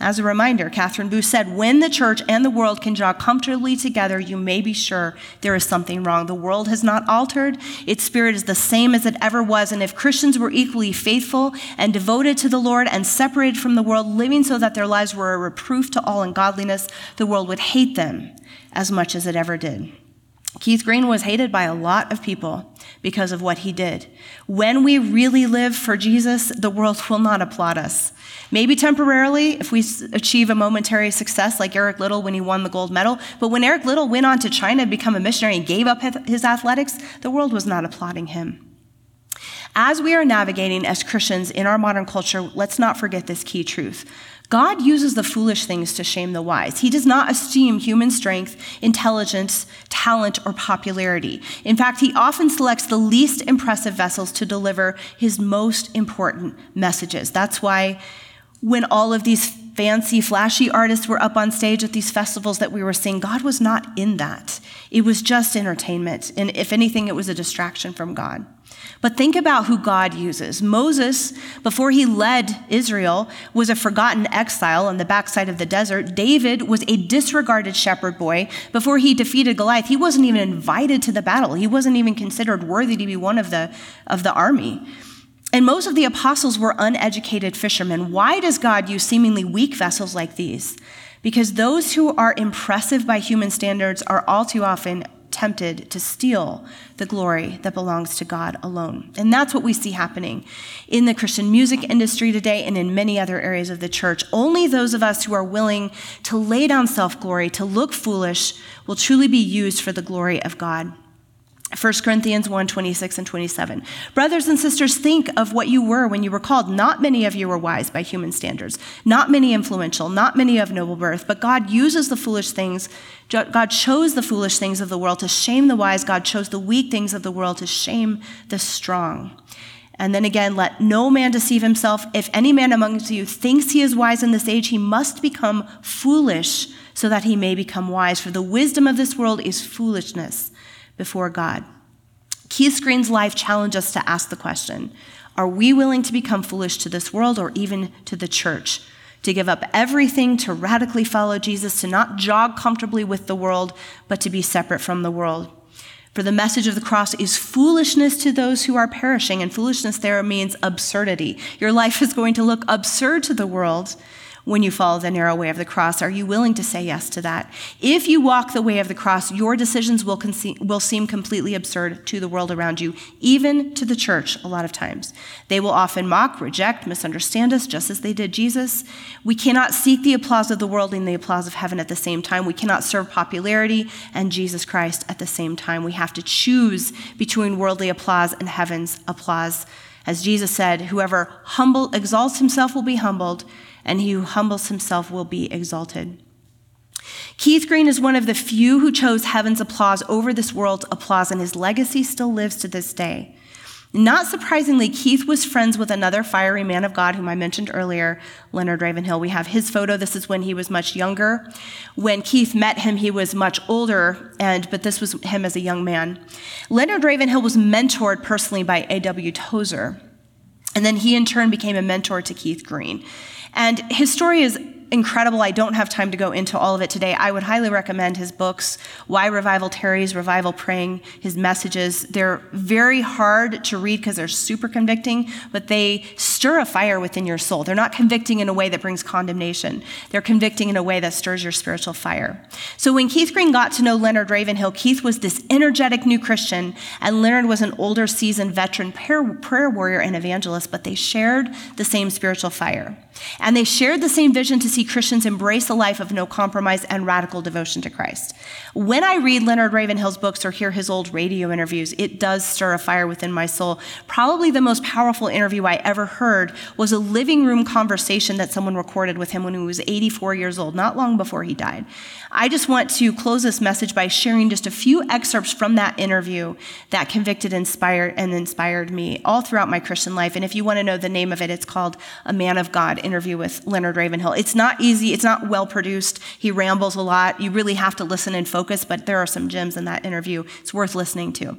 As a reminder, Catherine Booth said, when the church and the world can jog comfortably together, you may be sure there is something wrong. The world has not altered. Its spirit is the same as it ever was. And if Christians were equally faithful and devoted to the Lord and separated from the world, living so that their lives were a reproof to all ungodliness, the world would hate them as much as it ever did. Keith Green was hated by a lot of people because of what he did. When we really live for Jesus, the world will not applaud us. Maybe temporarily, if we achieve a momentary success like Eric Liddell when he won the gold medal, but when Eric Liddell went on to China to become a missionary and gave up his athletics, the world was not applauding him. As we are navigating as Christians in our modern culture, let's not forget this key truth. God uses the foolish things to shame the wise. He does not esteem human strength, intelligence, talent, or popularity. In fact, he often selects the least impressive vessels to deliver his most important messages. That's why when all of these fancy, flashy artists were up on stage at these festivals that we were seeing, God was not in that. It was just entertainment. And if anything, it was a distraction from God. But think about who God uses. Moses, before he led Israel, was a forgotten exile on the backside of the desert. David was a disregarded shepherd boy. Before he defeated Goliath, he wasn't even invited to the battle. He wasn't even considered worthy to be one of the, of the army. And most of the apostles were uneducated fishermen. Why does God use seemingly weak vessels like these? Because those who are impressive by human standards are all too often tempted to steal the glory that belongs to God alone. And that's what we see happening in the Christian music industry today and in many other areas of the church. Only those of us who are willing to lay down self glory, to look foolish, will truly be used for the glory of God. 1 Corinthians 1 26 and 27. Brothers and sisters, think of what you were when you were called. Not many of you were wise by human standards, not many influential, not many of noble birth, but God uses the foolish things. God chose the foolish things of the world to shame the wise. God chose the weak things of the world to shame the strong. And then again, let no man deceive himself. If any man amongst you thinks he is wise in this age, he must become foolish so that he may become wise. For the wisdom of this world is foolishness before God. Keith Green's life challenged us to ask the question Are we willing to become foolish to this world or even to the church? To give up everything to radically follow Jesus, to not jog comfortably with the world, but to be separate from the world. For the message of the cross is foolishness to those who are perishing, and foolishness there means absurdity. Your life is going to look absurd to the world when you follow the narrow way of the cross? Are you willing to say yes to that? If you walk the way of the cross, your decisions will, conce- will seem completely absurd to the world around you, even to the church a lot of times. They will often mock, reject, misunderstand us, just as they did Jesus. We cannot seek the applause of the world and the applause of heaven at the same time. We cannot serve popularity and Jesus Christ at the same time. We have to choose between worldly applause and heaven's applause. As Jesus said, whoever humble exalts himself will be humbled and he who humbles himself will be exalted. Keith Green is one of the few who chose heaven's applause over this world's applause, and his legacy still lives to this day. Not surprisingly, Keith was friends with another fiery man of God whom I mentioned earlier, Leonard Ravenhill. We have his photo. This is when he was much younger. When Keith met him, he was much older, and but this was him as a young man. Leonard Ravenhill was mentored personally by A.W. Tozer. And then he in turn became a mentor to Keith Green. And his story is incredible. I don't have time to go into all of it today. I would highly recommend his books, Why Revival Tarries, Revival Praying, his messages. They're very hard to read because they're super convicting, but they stir a fire within your soul. They're not convicting in a way that brings condemnation. They're convicting in a way that stirs your spiritual fire. So when Keith Green got to know Leonard Ravenhill, Keith was this energetic new Christian, and Leonard was an older, seasoned veteran prayer, warrior and evangelist, but they shared the same spiritual fire. And they shared the same vision to see see Christians embrace a life of no compromise and radical devotion to Christ. When I read Leonard Ravenhill's books or hear his old radio interviews, it does stir a fire within my soul. Probably the most powerful interview I ever heard was a living room conversation that someone recorded with him when he was 84 years old, not long before he died. I just want to close this message by sharing just a few excerpts from that interview that convicted, inspired, and inspired me all throughout my Christian life. And if you want to know the name of it, it's called A Man of God interview with Leonard Ravenhill. It's not easy, it's not well produced. He rambles a lot. You really have to listen and focus, but there are some gems in that interview. It's worth listening to.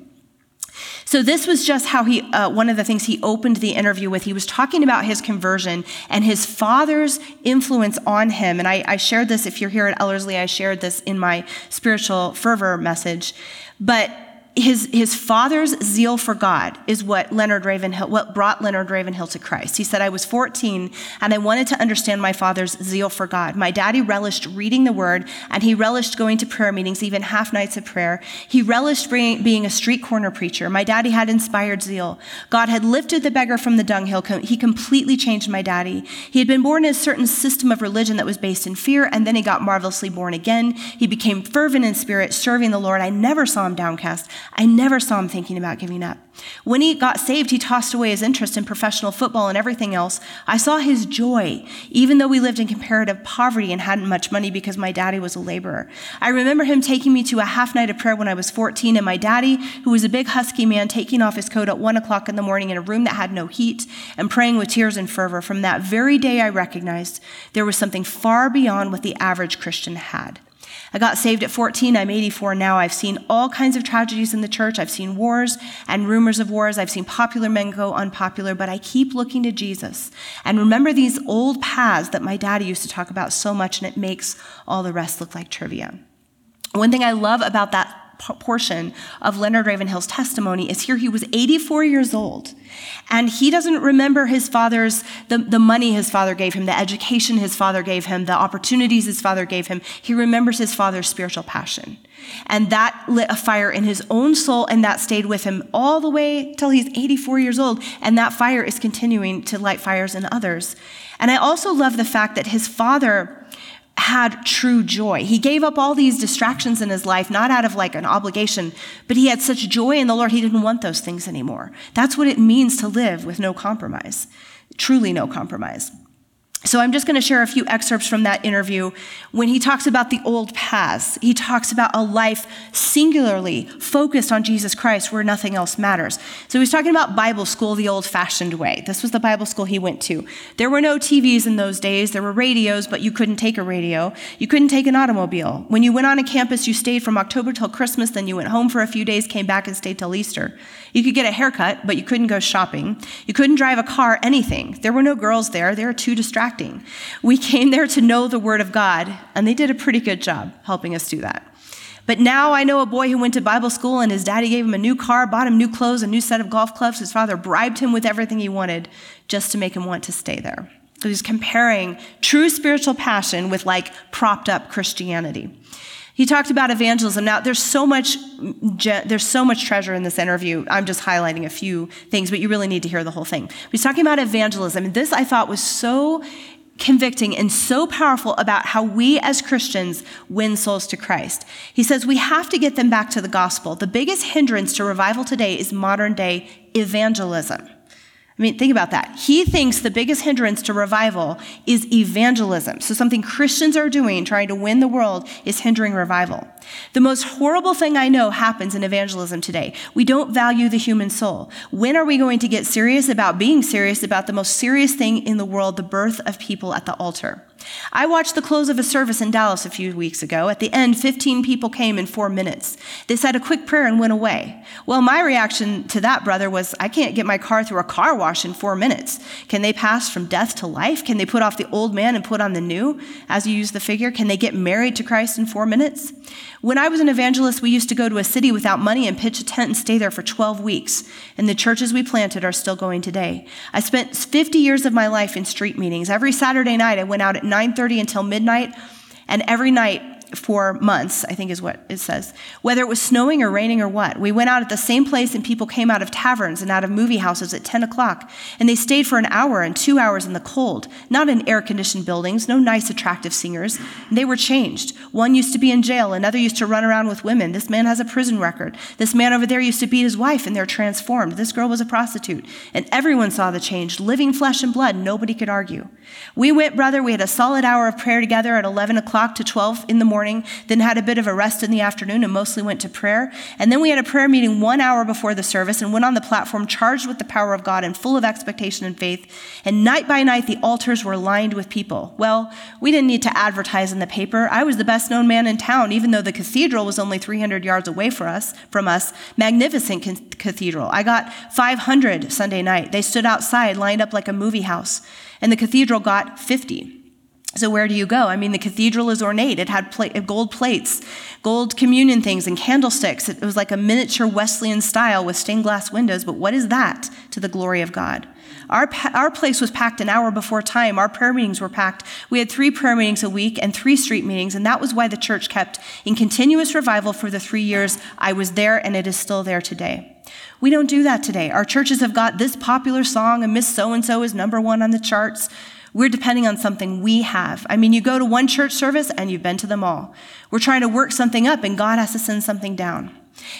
So this was just how he, uh, one of the things he opened the interview with. He was talking about his conversion and his father's influence on him. And I, I shared this, if you're here at Ellerslie, I shared this in my spiritual fervor message. But his, his father's zeal for God is what Leonard Ravenhill, what brought Leonard Ravenhill to Christ. He said, I was 14 and I wanted to understand my father's zeal for God. My daddy relished reading the word and he relished going to prayer meetings, even half nights of prayer. He relished being a street corner preacher. My daddy had inspired zeal. God had lifted the beggar from the dunghill. He completely changed my daddy. He had been born in a certain system of religion that was based in fear and then he got marvelously born again. He became fervent in spirit, serving the Lord. I never saw him downcast. I never saw him thinking about giving up. When he got saved, he tossed away his interest in professional football and everything else. I saw his joy, even though we lived in comparative poverty and hadn't much money because my daddy was a laborer. I remember him taking me to a half night of prayer when I was 14, and my daddy, who was a big husky man, taking off his coat at one o'clock in the morning in a room that had no heat and praying with tears and fervor. From that very day, I recognized there was something far beyond what the average Christian had. I got saved at 14. I'm 84 now. I've seen all kinds of tragedies in the church. I've seen wars and rumors of wars. I've seen popular men go unpopular, but I keep looking to Jesus and remember these old paths that my daddy used to talk about so much, and it makes all the rest look like trivia. One thing I love about that portion of Leonard Ravenhill's testimony is here he was 84 years old and he doesn't remember his father's the, the money his father gave him the education his father gave him the opportunities his father gave him. He remembers his father's spiritual passion. And that lit a fire in his own soul and that stayed with him all the way till he's 84 years old. And that fire is continuing to light fires in others. And i also love the fact that his father had true joy. He gave up all these distractions in his life, not out of like an obligation, but he had such joy in the Lord, he didn't want those things anymore. That's what it means to live with no compromise, truly no compromise. So I'm just going to share a few excerpts from that interview. When he talks about the old paths, he talks about a life singularly focused on Jesus Christ where nothing else matters. So he's talking about Bible school the old fashioned way. This was the Bible school he went to. There were no TVs in those days. There were radios, but you couldn't take a radio. You couldn't take an automobile. When you went on a campus, you stayed from October till Christmas, then you went home for a few days, came back and stayed till Easter. You could get a haircut, but you couldn't go shopping. You couldn't drive a car, anything. There were no girls there. They were too distracting. We came there to know the Word of God, and they did a pretty good job helping us do that. But now I know a boy who went to Bible school and his daddy gave him a new car, bought him new clothes, a new set of golf clubs. His father bribed him with everything he wanted just to make him want to stay there. So he's comparing true spiritual passion with like propped up Christianity. He talked about evangelism. Now, there's so much, there's so much treasure in this interview. I'm just highlighting a few things, but you really need to hear the whole thing. He's talking about evangelism. And this I thought was so convicting and so powerful about how we as Christians win souls to Christ. He says we have to get them back to the gospel. The biggest hindrance to revival today is modern day evangelism. I mean, think about that. He thinks the biggest hindrance to revival is evangelism. So, something Christians are doing, trying to win the world, is hindering revival. The most horrible thing I know happens in evangelism today. We don't value the human soul. When are we going to get serious about being serious about the most serious thing in the world, the birth of people at the altar? I watched the close of a service in Dallas a few weeks ago. At the end, 15 people came in four minutes. They said a quick prayer and went away. Well, my reaction to that, brother, was I can't get my car through a car wash in four minutes. Can they pass from death to life? Can they put off the old man and put on the new, as you use the figure? Can they get married to Christ in four minutes? When I was an evangelist, we used to go to a city without money and pitch a tent and stay there for 12 weeks. And the churches we planted are still going today. I spent 50 years of my life in street meetings. Every Saturday night, I went out at 9:30 until midnight, and every night for months, I think is what it says. Whether it was snowing or raining or what, we went out at the same place and people came out of taverns and out of movie houses at 10 o'clock. And they stayed for an hour and two hours in the cold, not in air conditioned buildings, no nice, attractive singers. They were changed. One used to be in jail, another used to run around with women. This man has a prison record. This man over there used to beat his wife and they're transformed. This girl was a prostitute. And everyone saw the change, living flesh and blood. Nobody could argue. We went, brother, we had a solid hour of prayer together at 11 o'clock to 12 in the morning, then had a bit of a rest in the afternoon and mostly went to prayer. And then we had a prayer meeting one hour before the service and went on the platform charged with the power of God and full of expectation and faith. And night by night, the altars were lined with people. Well, we didn't need to advertise in the paper. I was the best known man in town, even though the cathedral was only 300 yards away for us, from us. Magnificent cathedral. I got 500 Sunday night. They stood outside, lined up like a movie house. And the cathedral got 50. So, where do you go? I mean, the cathedral is ornate. It had gold plates, gold communion things, and candlesticks. It was like a miniature Wesleyan style with stained glass windows. But what is that to the glory of God? Our, our place was packed an hour before time. Our prayer meetings were packed. We had three prayer meetings a week and three street meetings, and that was why the church kept in continuous revival for the three years I was there, and it is still there today. We don't do that today. Our churches have got this popular song, and Miss So and so is number one on the charts. We're depending on something we have. I mean, you go to one church service and you've been to them all. We're trying to work something up and God has to send something down.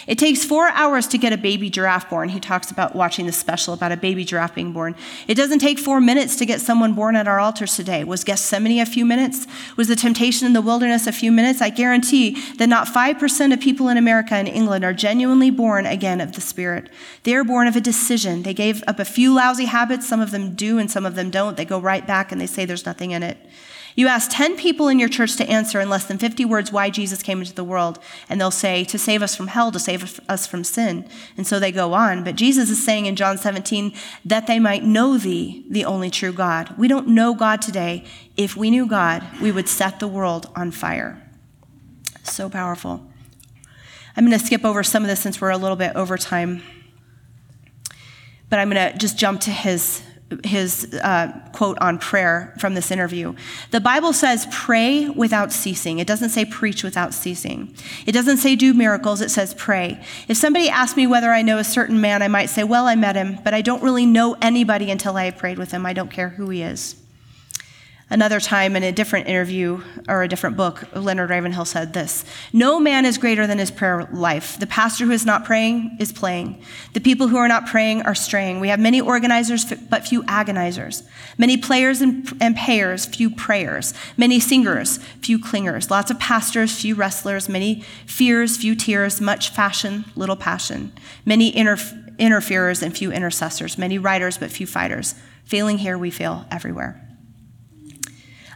It takes four hours to get a baby giraffe born. He talks about watching the special about a baby giraffe being born. It doesn't take four minutes to get someone born at our altars today. Was Gethsemane a few minutes? Was the temptation in the wilderness a few minutes? I guarantee that not 5% of people in America and England are genuinely born again of the Spirit. They are born of a decision. They gave up a few lousy habits. Some of them do and some of them don't. They go right back and they say there's nothing in it. You ask 10 people in your church to answer in less than 50 words why Jesus came into the world, and they'll say, to save us from hell, to save us from sin. And so they go on. But Jesus is saying in John 17 that they might know thee, the only true God. We don't know God today. If we knew God, we would set the world on fire. So powerful. I'm going to skip over some of this since we're a little bit over time. But I'm going to just jump to his his uh, quote on prayer from this interview. The Bible says, pray without ceasing. It doesn't say preach without ceasing. It doesn't say do miracles, it says pray. If somebody asked me whether I know a certain man, I might say, well, I met him, but I don't really know anybody until I prayed with him. I don't care who he is. Another time in a different interview or a different book, Leonard Ravenhill said this No man is greater than his prayer life. The pastor who is not praying is playing. The people who are not praying are straying. We have many organizers, but few agonizers. Many players and, and payers, few prayers. Many singers, few clingers. Lots of pastors, few wrestlers. Many fears, few tears. Much fashion, little passion. Many interf- interferers and few intercessors. Many writers, but few fighters. Failing here, we fail everywhere.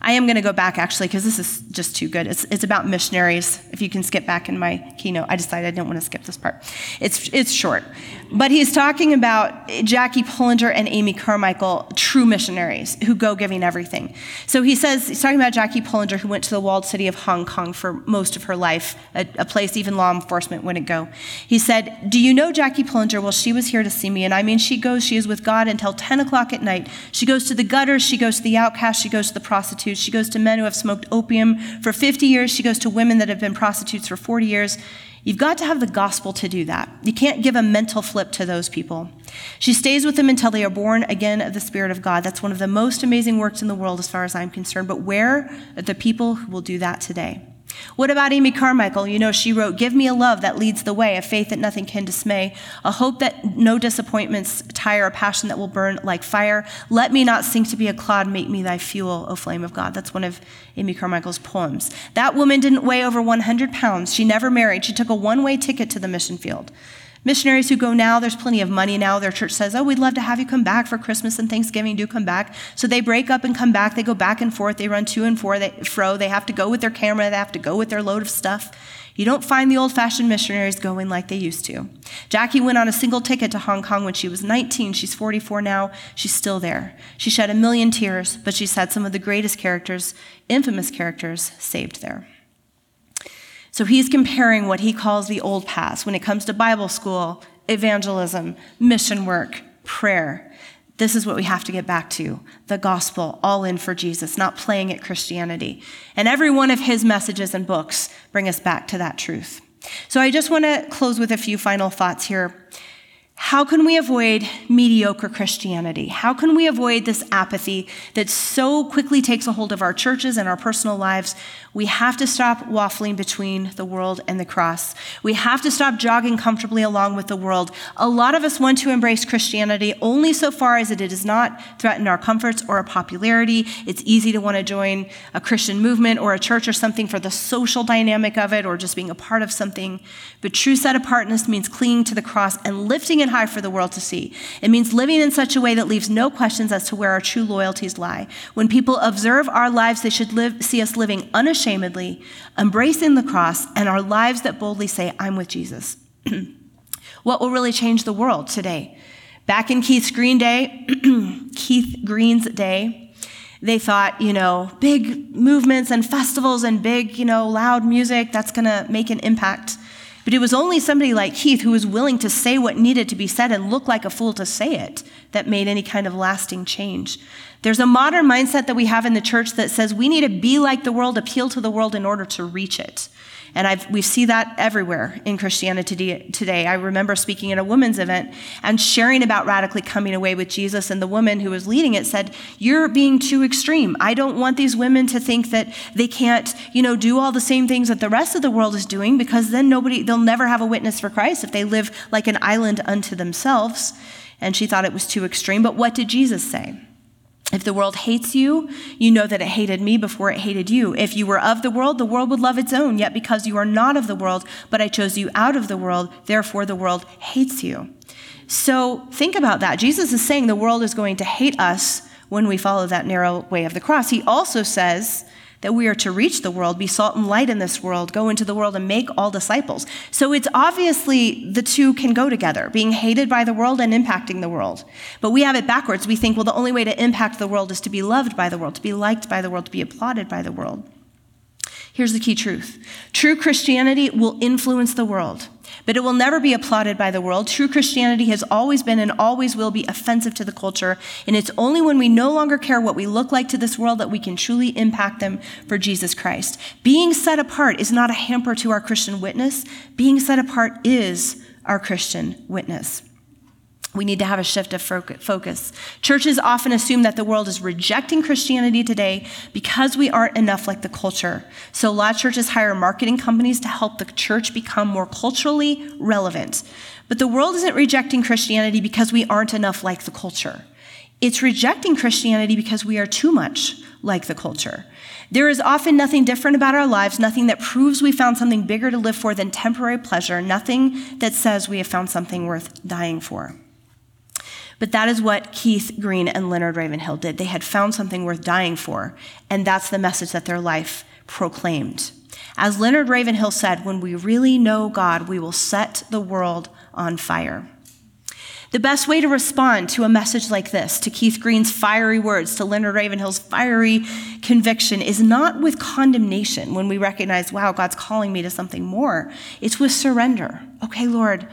I am going to go back actually because this is just too good. It's, it's about missionaries. If you can skip back in my keynote, I decided I didn't want to skip this part. It's, it's short. But he's talking about Jackie Pullinger and Amy Carmichael, true missionaries who go giving everything. So he says, he's talking about Jackie Pullinger who went to the walled city of Hong Kong for most of her life, a, a place even law enforcement wouldn't go. He said, Do you know Jackie Pullinger? Well, she was here to see me. And I mean, she goes, she is with God until 10 o'clock at night. She goes to the gutters, she goes to the outcasts, she goes to the prostitutes, she goes to men who have smoked opium for 50 years, she goes to women that have been prostitutes for 40 years. You've got to have the gospel to do that. You can't give a mental flip to those people. She stays with them until they are born again of the Spirit of God. That's one of the most amazing works in the world, as far as I'm concerned. But where are the people who will do that today? What about Amy Carmichael? You know, she wrote, Give me a love that leads the way, a faith that nothing can dismay, a hope that no disappointments tire, a passion that will burn like fire. Let me not sink to be a clod, make me thy fuel, O flame of God. That's one of Amy Carmichael's poems. That woman didn't weigh over 100 pounds. She never married. She took a one way ticket to the mission field. Missionaries who go now, there's plenty of money now. Their church says, Oh, we'd love to have you come back for Christmas and Thanksgiving. Do come back. So they break up and come back. They go back and forth. They run to and fro. They, fro. they have to go with their camera. They have to go with their load of stuff. You don't find the old fashioned missionaries going like they used to. Jackie went on a single ticket to Hong Kong when she was 19. She's 44 now. She's still there. She shed a million tears, but she's had some of the greatest characters, infamous characters, saved there. So he's comparing what he calls the old past when it comes to Bible school, evangelism, mission work, prayer. This is what we have to get back to the gospel, all in for Jesus, not playing at Christianity. And every one of his messages and books bring us back to that truth. So I just want to close with a few final thoughts here. How can we avoid mediocre Christianity? How can we avoid this apathy that so quickly takes a hold of our churches and our personal lives? We have to stop waffling between the world and the cross. We have to stop jogging comfortably along with the world. A lot of us want to embrace Christianity only so far as it does not threaten our comforts or our popularity. It's easy to want to join a Christian movement or a church or something for the social dynamic of it or just being a part of something. But true set apartness means clinging to the cross and lifting it high for the world to see. It means living in such a way that leaves no questions as to where our true loyalties lie. When people observe our lives, they should live, see us living unashamedly, embracing the cross, and our lives that boldly say, I'm with Jesus. what will really change the world today? Back in Keith Green Day, Keith Green's day, they thought, you know, big movements and festivals and big, you know, loud music, that's going to make an impact. But it was only somebody like Keith who was willing to say what needed to be said and look like a fool to say it that made any kind of lasting change. There's a modern mindset that we have in the church that says we need to be like the world, appeal to the world in order to reach it. And I've, we see that everywhere in Christianity today. I remember speaking at a women's event and sharing about radically coming away with Jesus. And the woman who was leading it said, You're being too extreme. I don't want these women to think that they can't, you know, do all the same things that the rest of the world is doing because then nobody, they'll never have a witness for Christ if they live like an island unto themselves. And she thought it was too extreme. But what did Jesus say? If the world hates you, you know that it hated me before it hated you. If you were of the world, the world would love its own. Yet because you are not of the world, but I chose you out of the world, therefore the world hates you. So think about that. Jesus is saying the world is going to hate us when we follow that narrow way of the cross. He also says, that we are to reach the world, be salt and light in this world, go into the world and make all disciples. So it's obviously the two can go together, being hated by the world and impacting the world. But we have it backwards. We think, well, the only way to impact the world is to be loved by the world, to be liked by the world, to be applauded by the world. Here's the key truth true Christianity will influence the world but it will never be applauded by the world. True Christianity has always been and always will be offensive to the culture, and it's only when we no longer care what we look like to this world that we can truly impact them for Jesus Christ. Being set apart is not a hamper to our Christian witness, being set apart is our Christian witness. We need to have a shift of focus. Churches often assume that the world is rejecting Christianity today because we aren't enough like the culture. So a lot of churches hire marketing companies to help the church become more culturally relevant. But the world isn't rejecting Christianity because we aren't enough like the culture. It's rejecting Christianity because we are too much like the culture. There is often nothing different about our lives, nothing that proves we found something bigger to live for than temporary pleasure, nothing that says we have found something worth dying for. But that is what Keith Green and Leonard Ravenhill did. They had found something worth dying for, and that's the message that their life proclaimed. As Leonard Ravenhill said, when we really know God, we will set the world on fire. The best way to respond to a message like this, to Keith Green's fiery words, to Leonard Ravenhill's fiery conviction, is not with condemnation when we recognize, wow, God's calling me to something more. It's with surrender. Okay, Lord,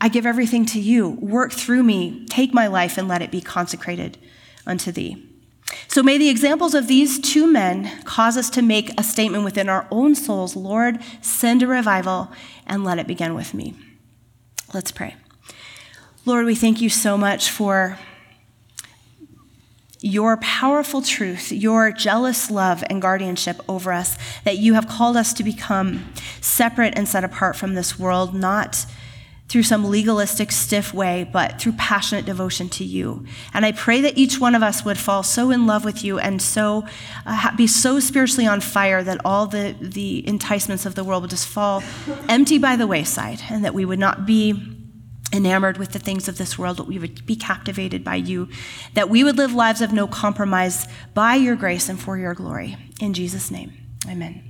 I give everything to you. Work through me. Take my life and let it be consecrated unto thee. So may the examples of these two men cause us to make a statement within our own souls Lord, send a revival and let it begin with me. Let's pray. Lord, we thank you so much for your powerful truth, your jealous love and guardianship over us, that you have called us to become separate and set apart from this world, not through some legalistic, stiff way, but through passionate devotion to you. And I pray that each one of us would fall so in love with you and so uh, be so spiritually on fire that all the, the enticements of the world would just fall empty by the wayside, and that we would not be enamored with the things of this world, but we would be captivated by you, that we would live lives of no compromise by your grace and for your glory. In Jesus' name, amen.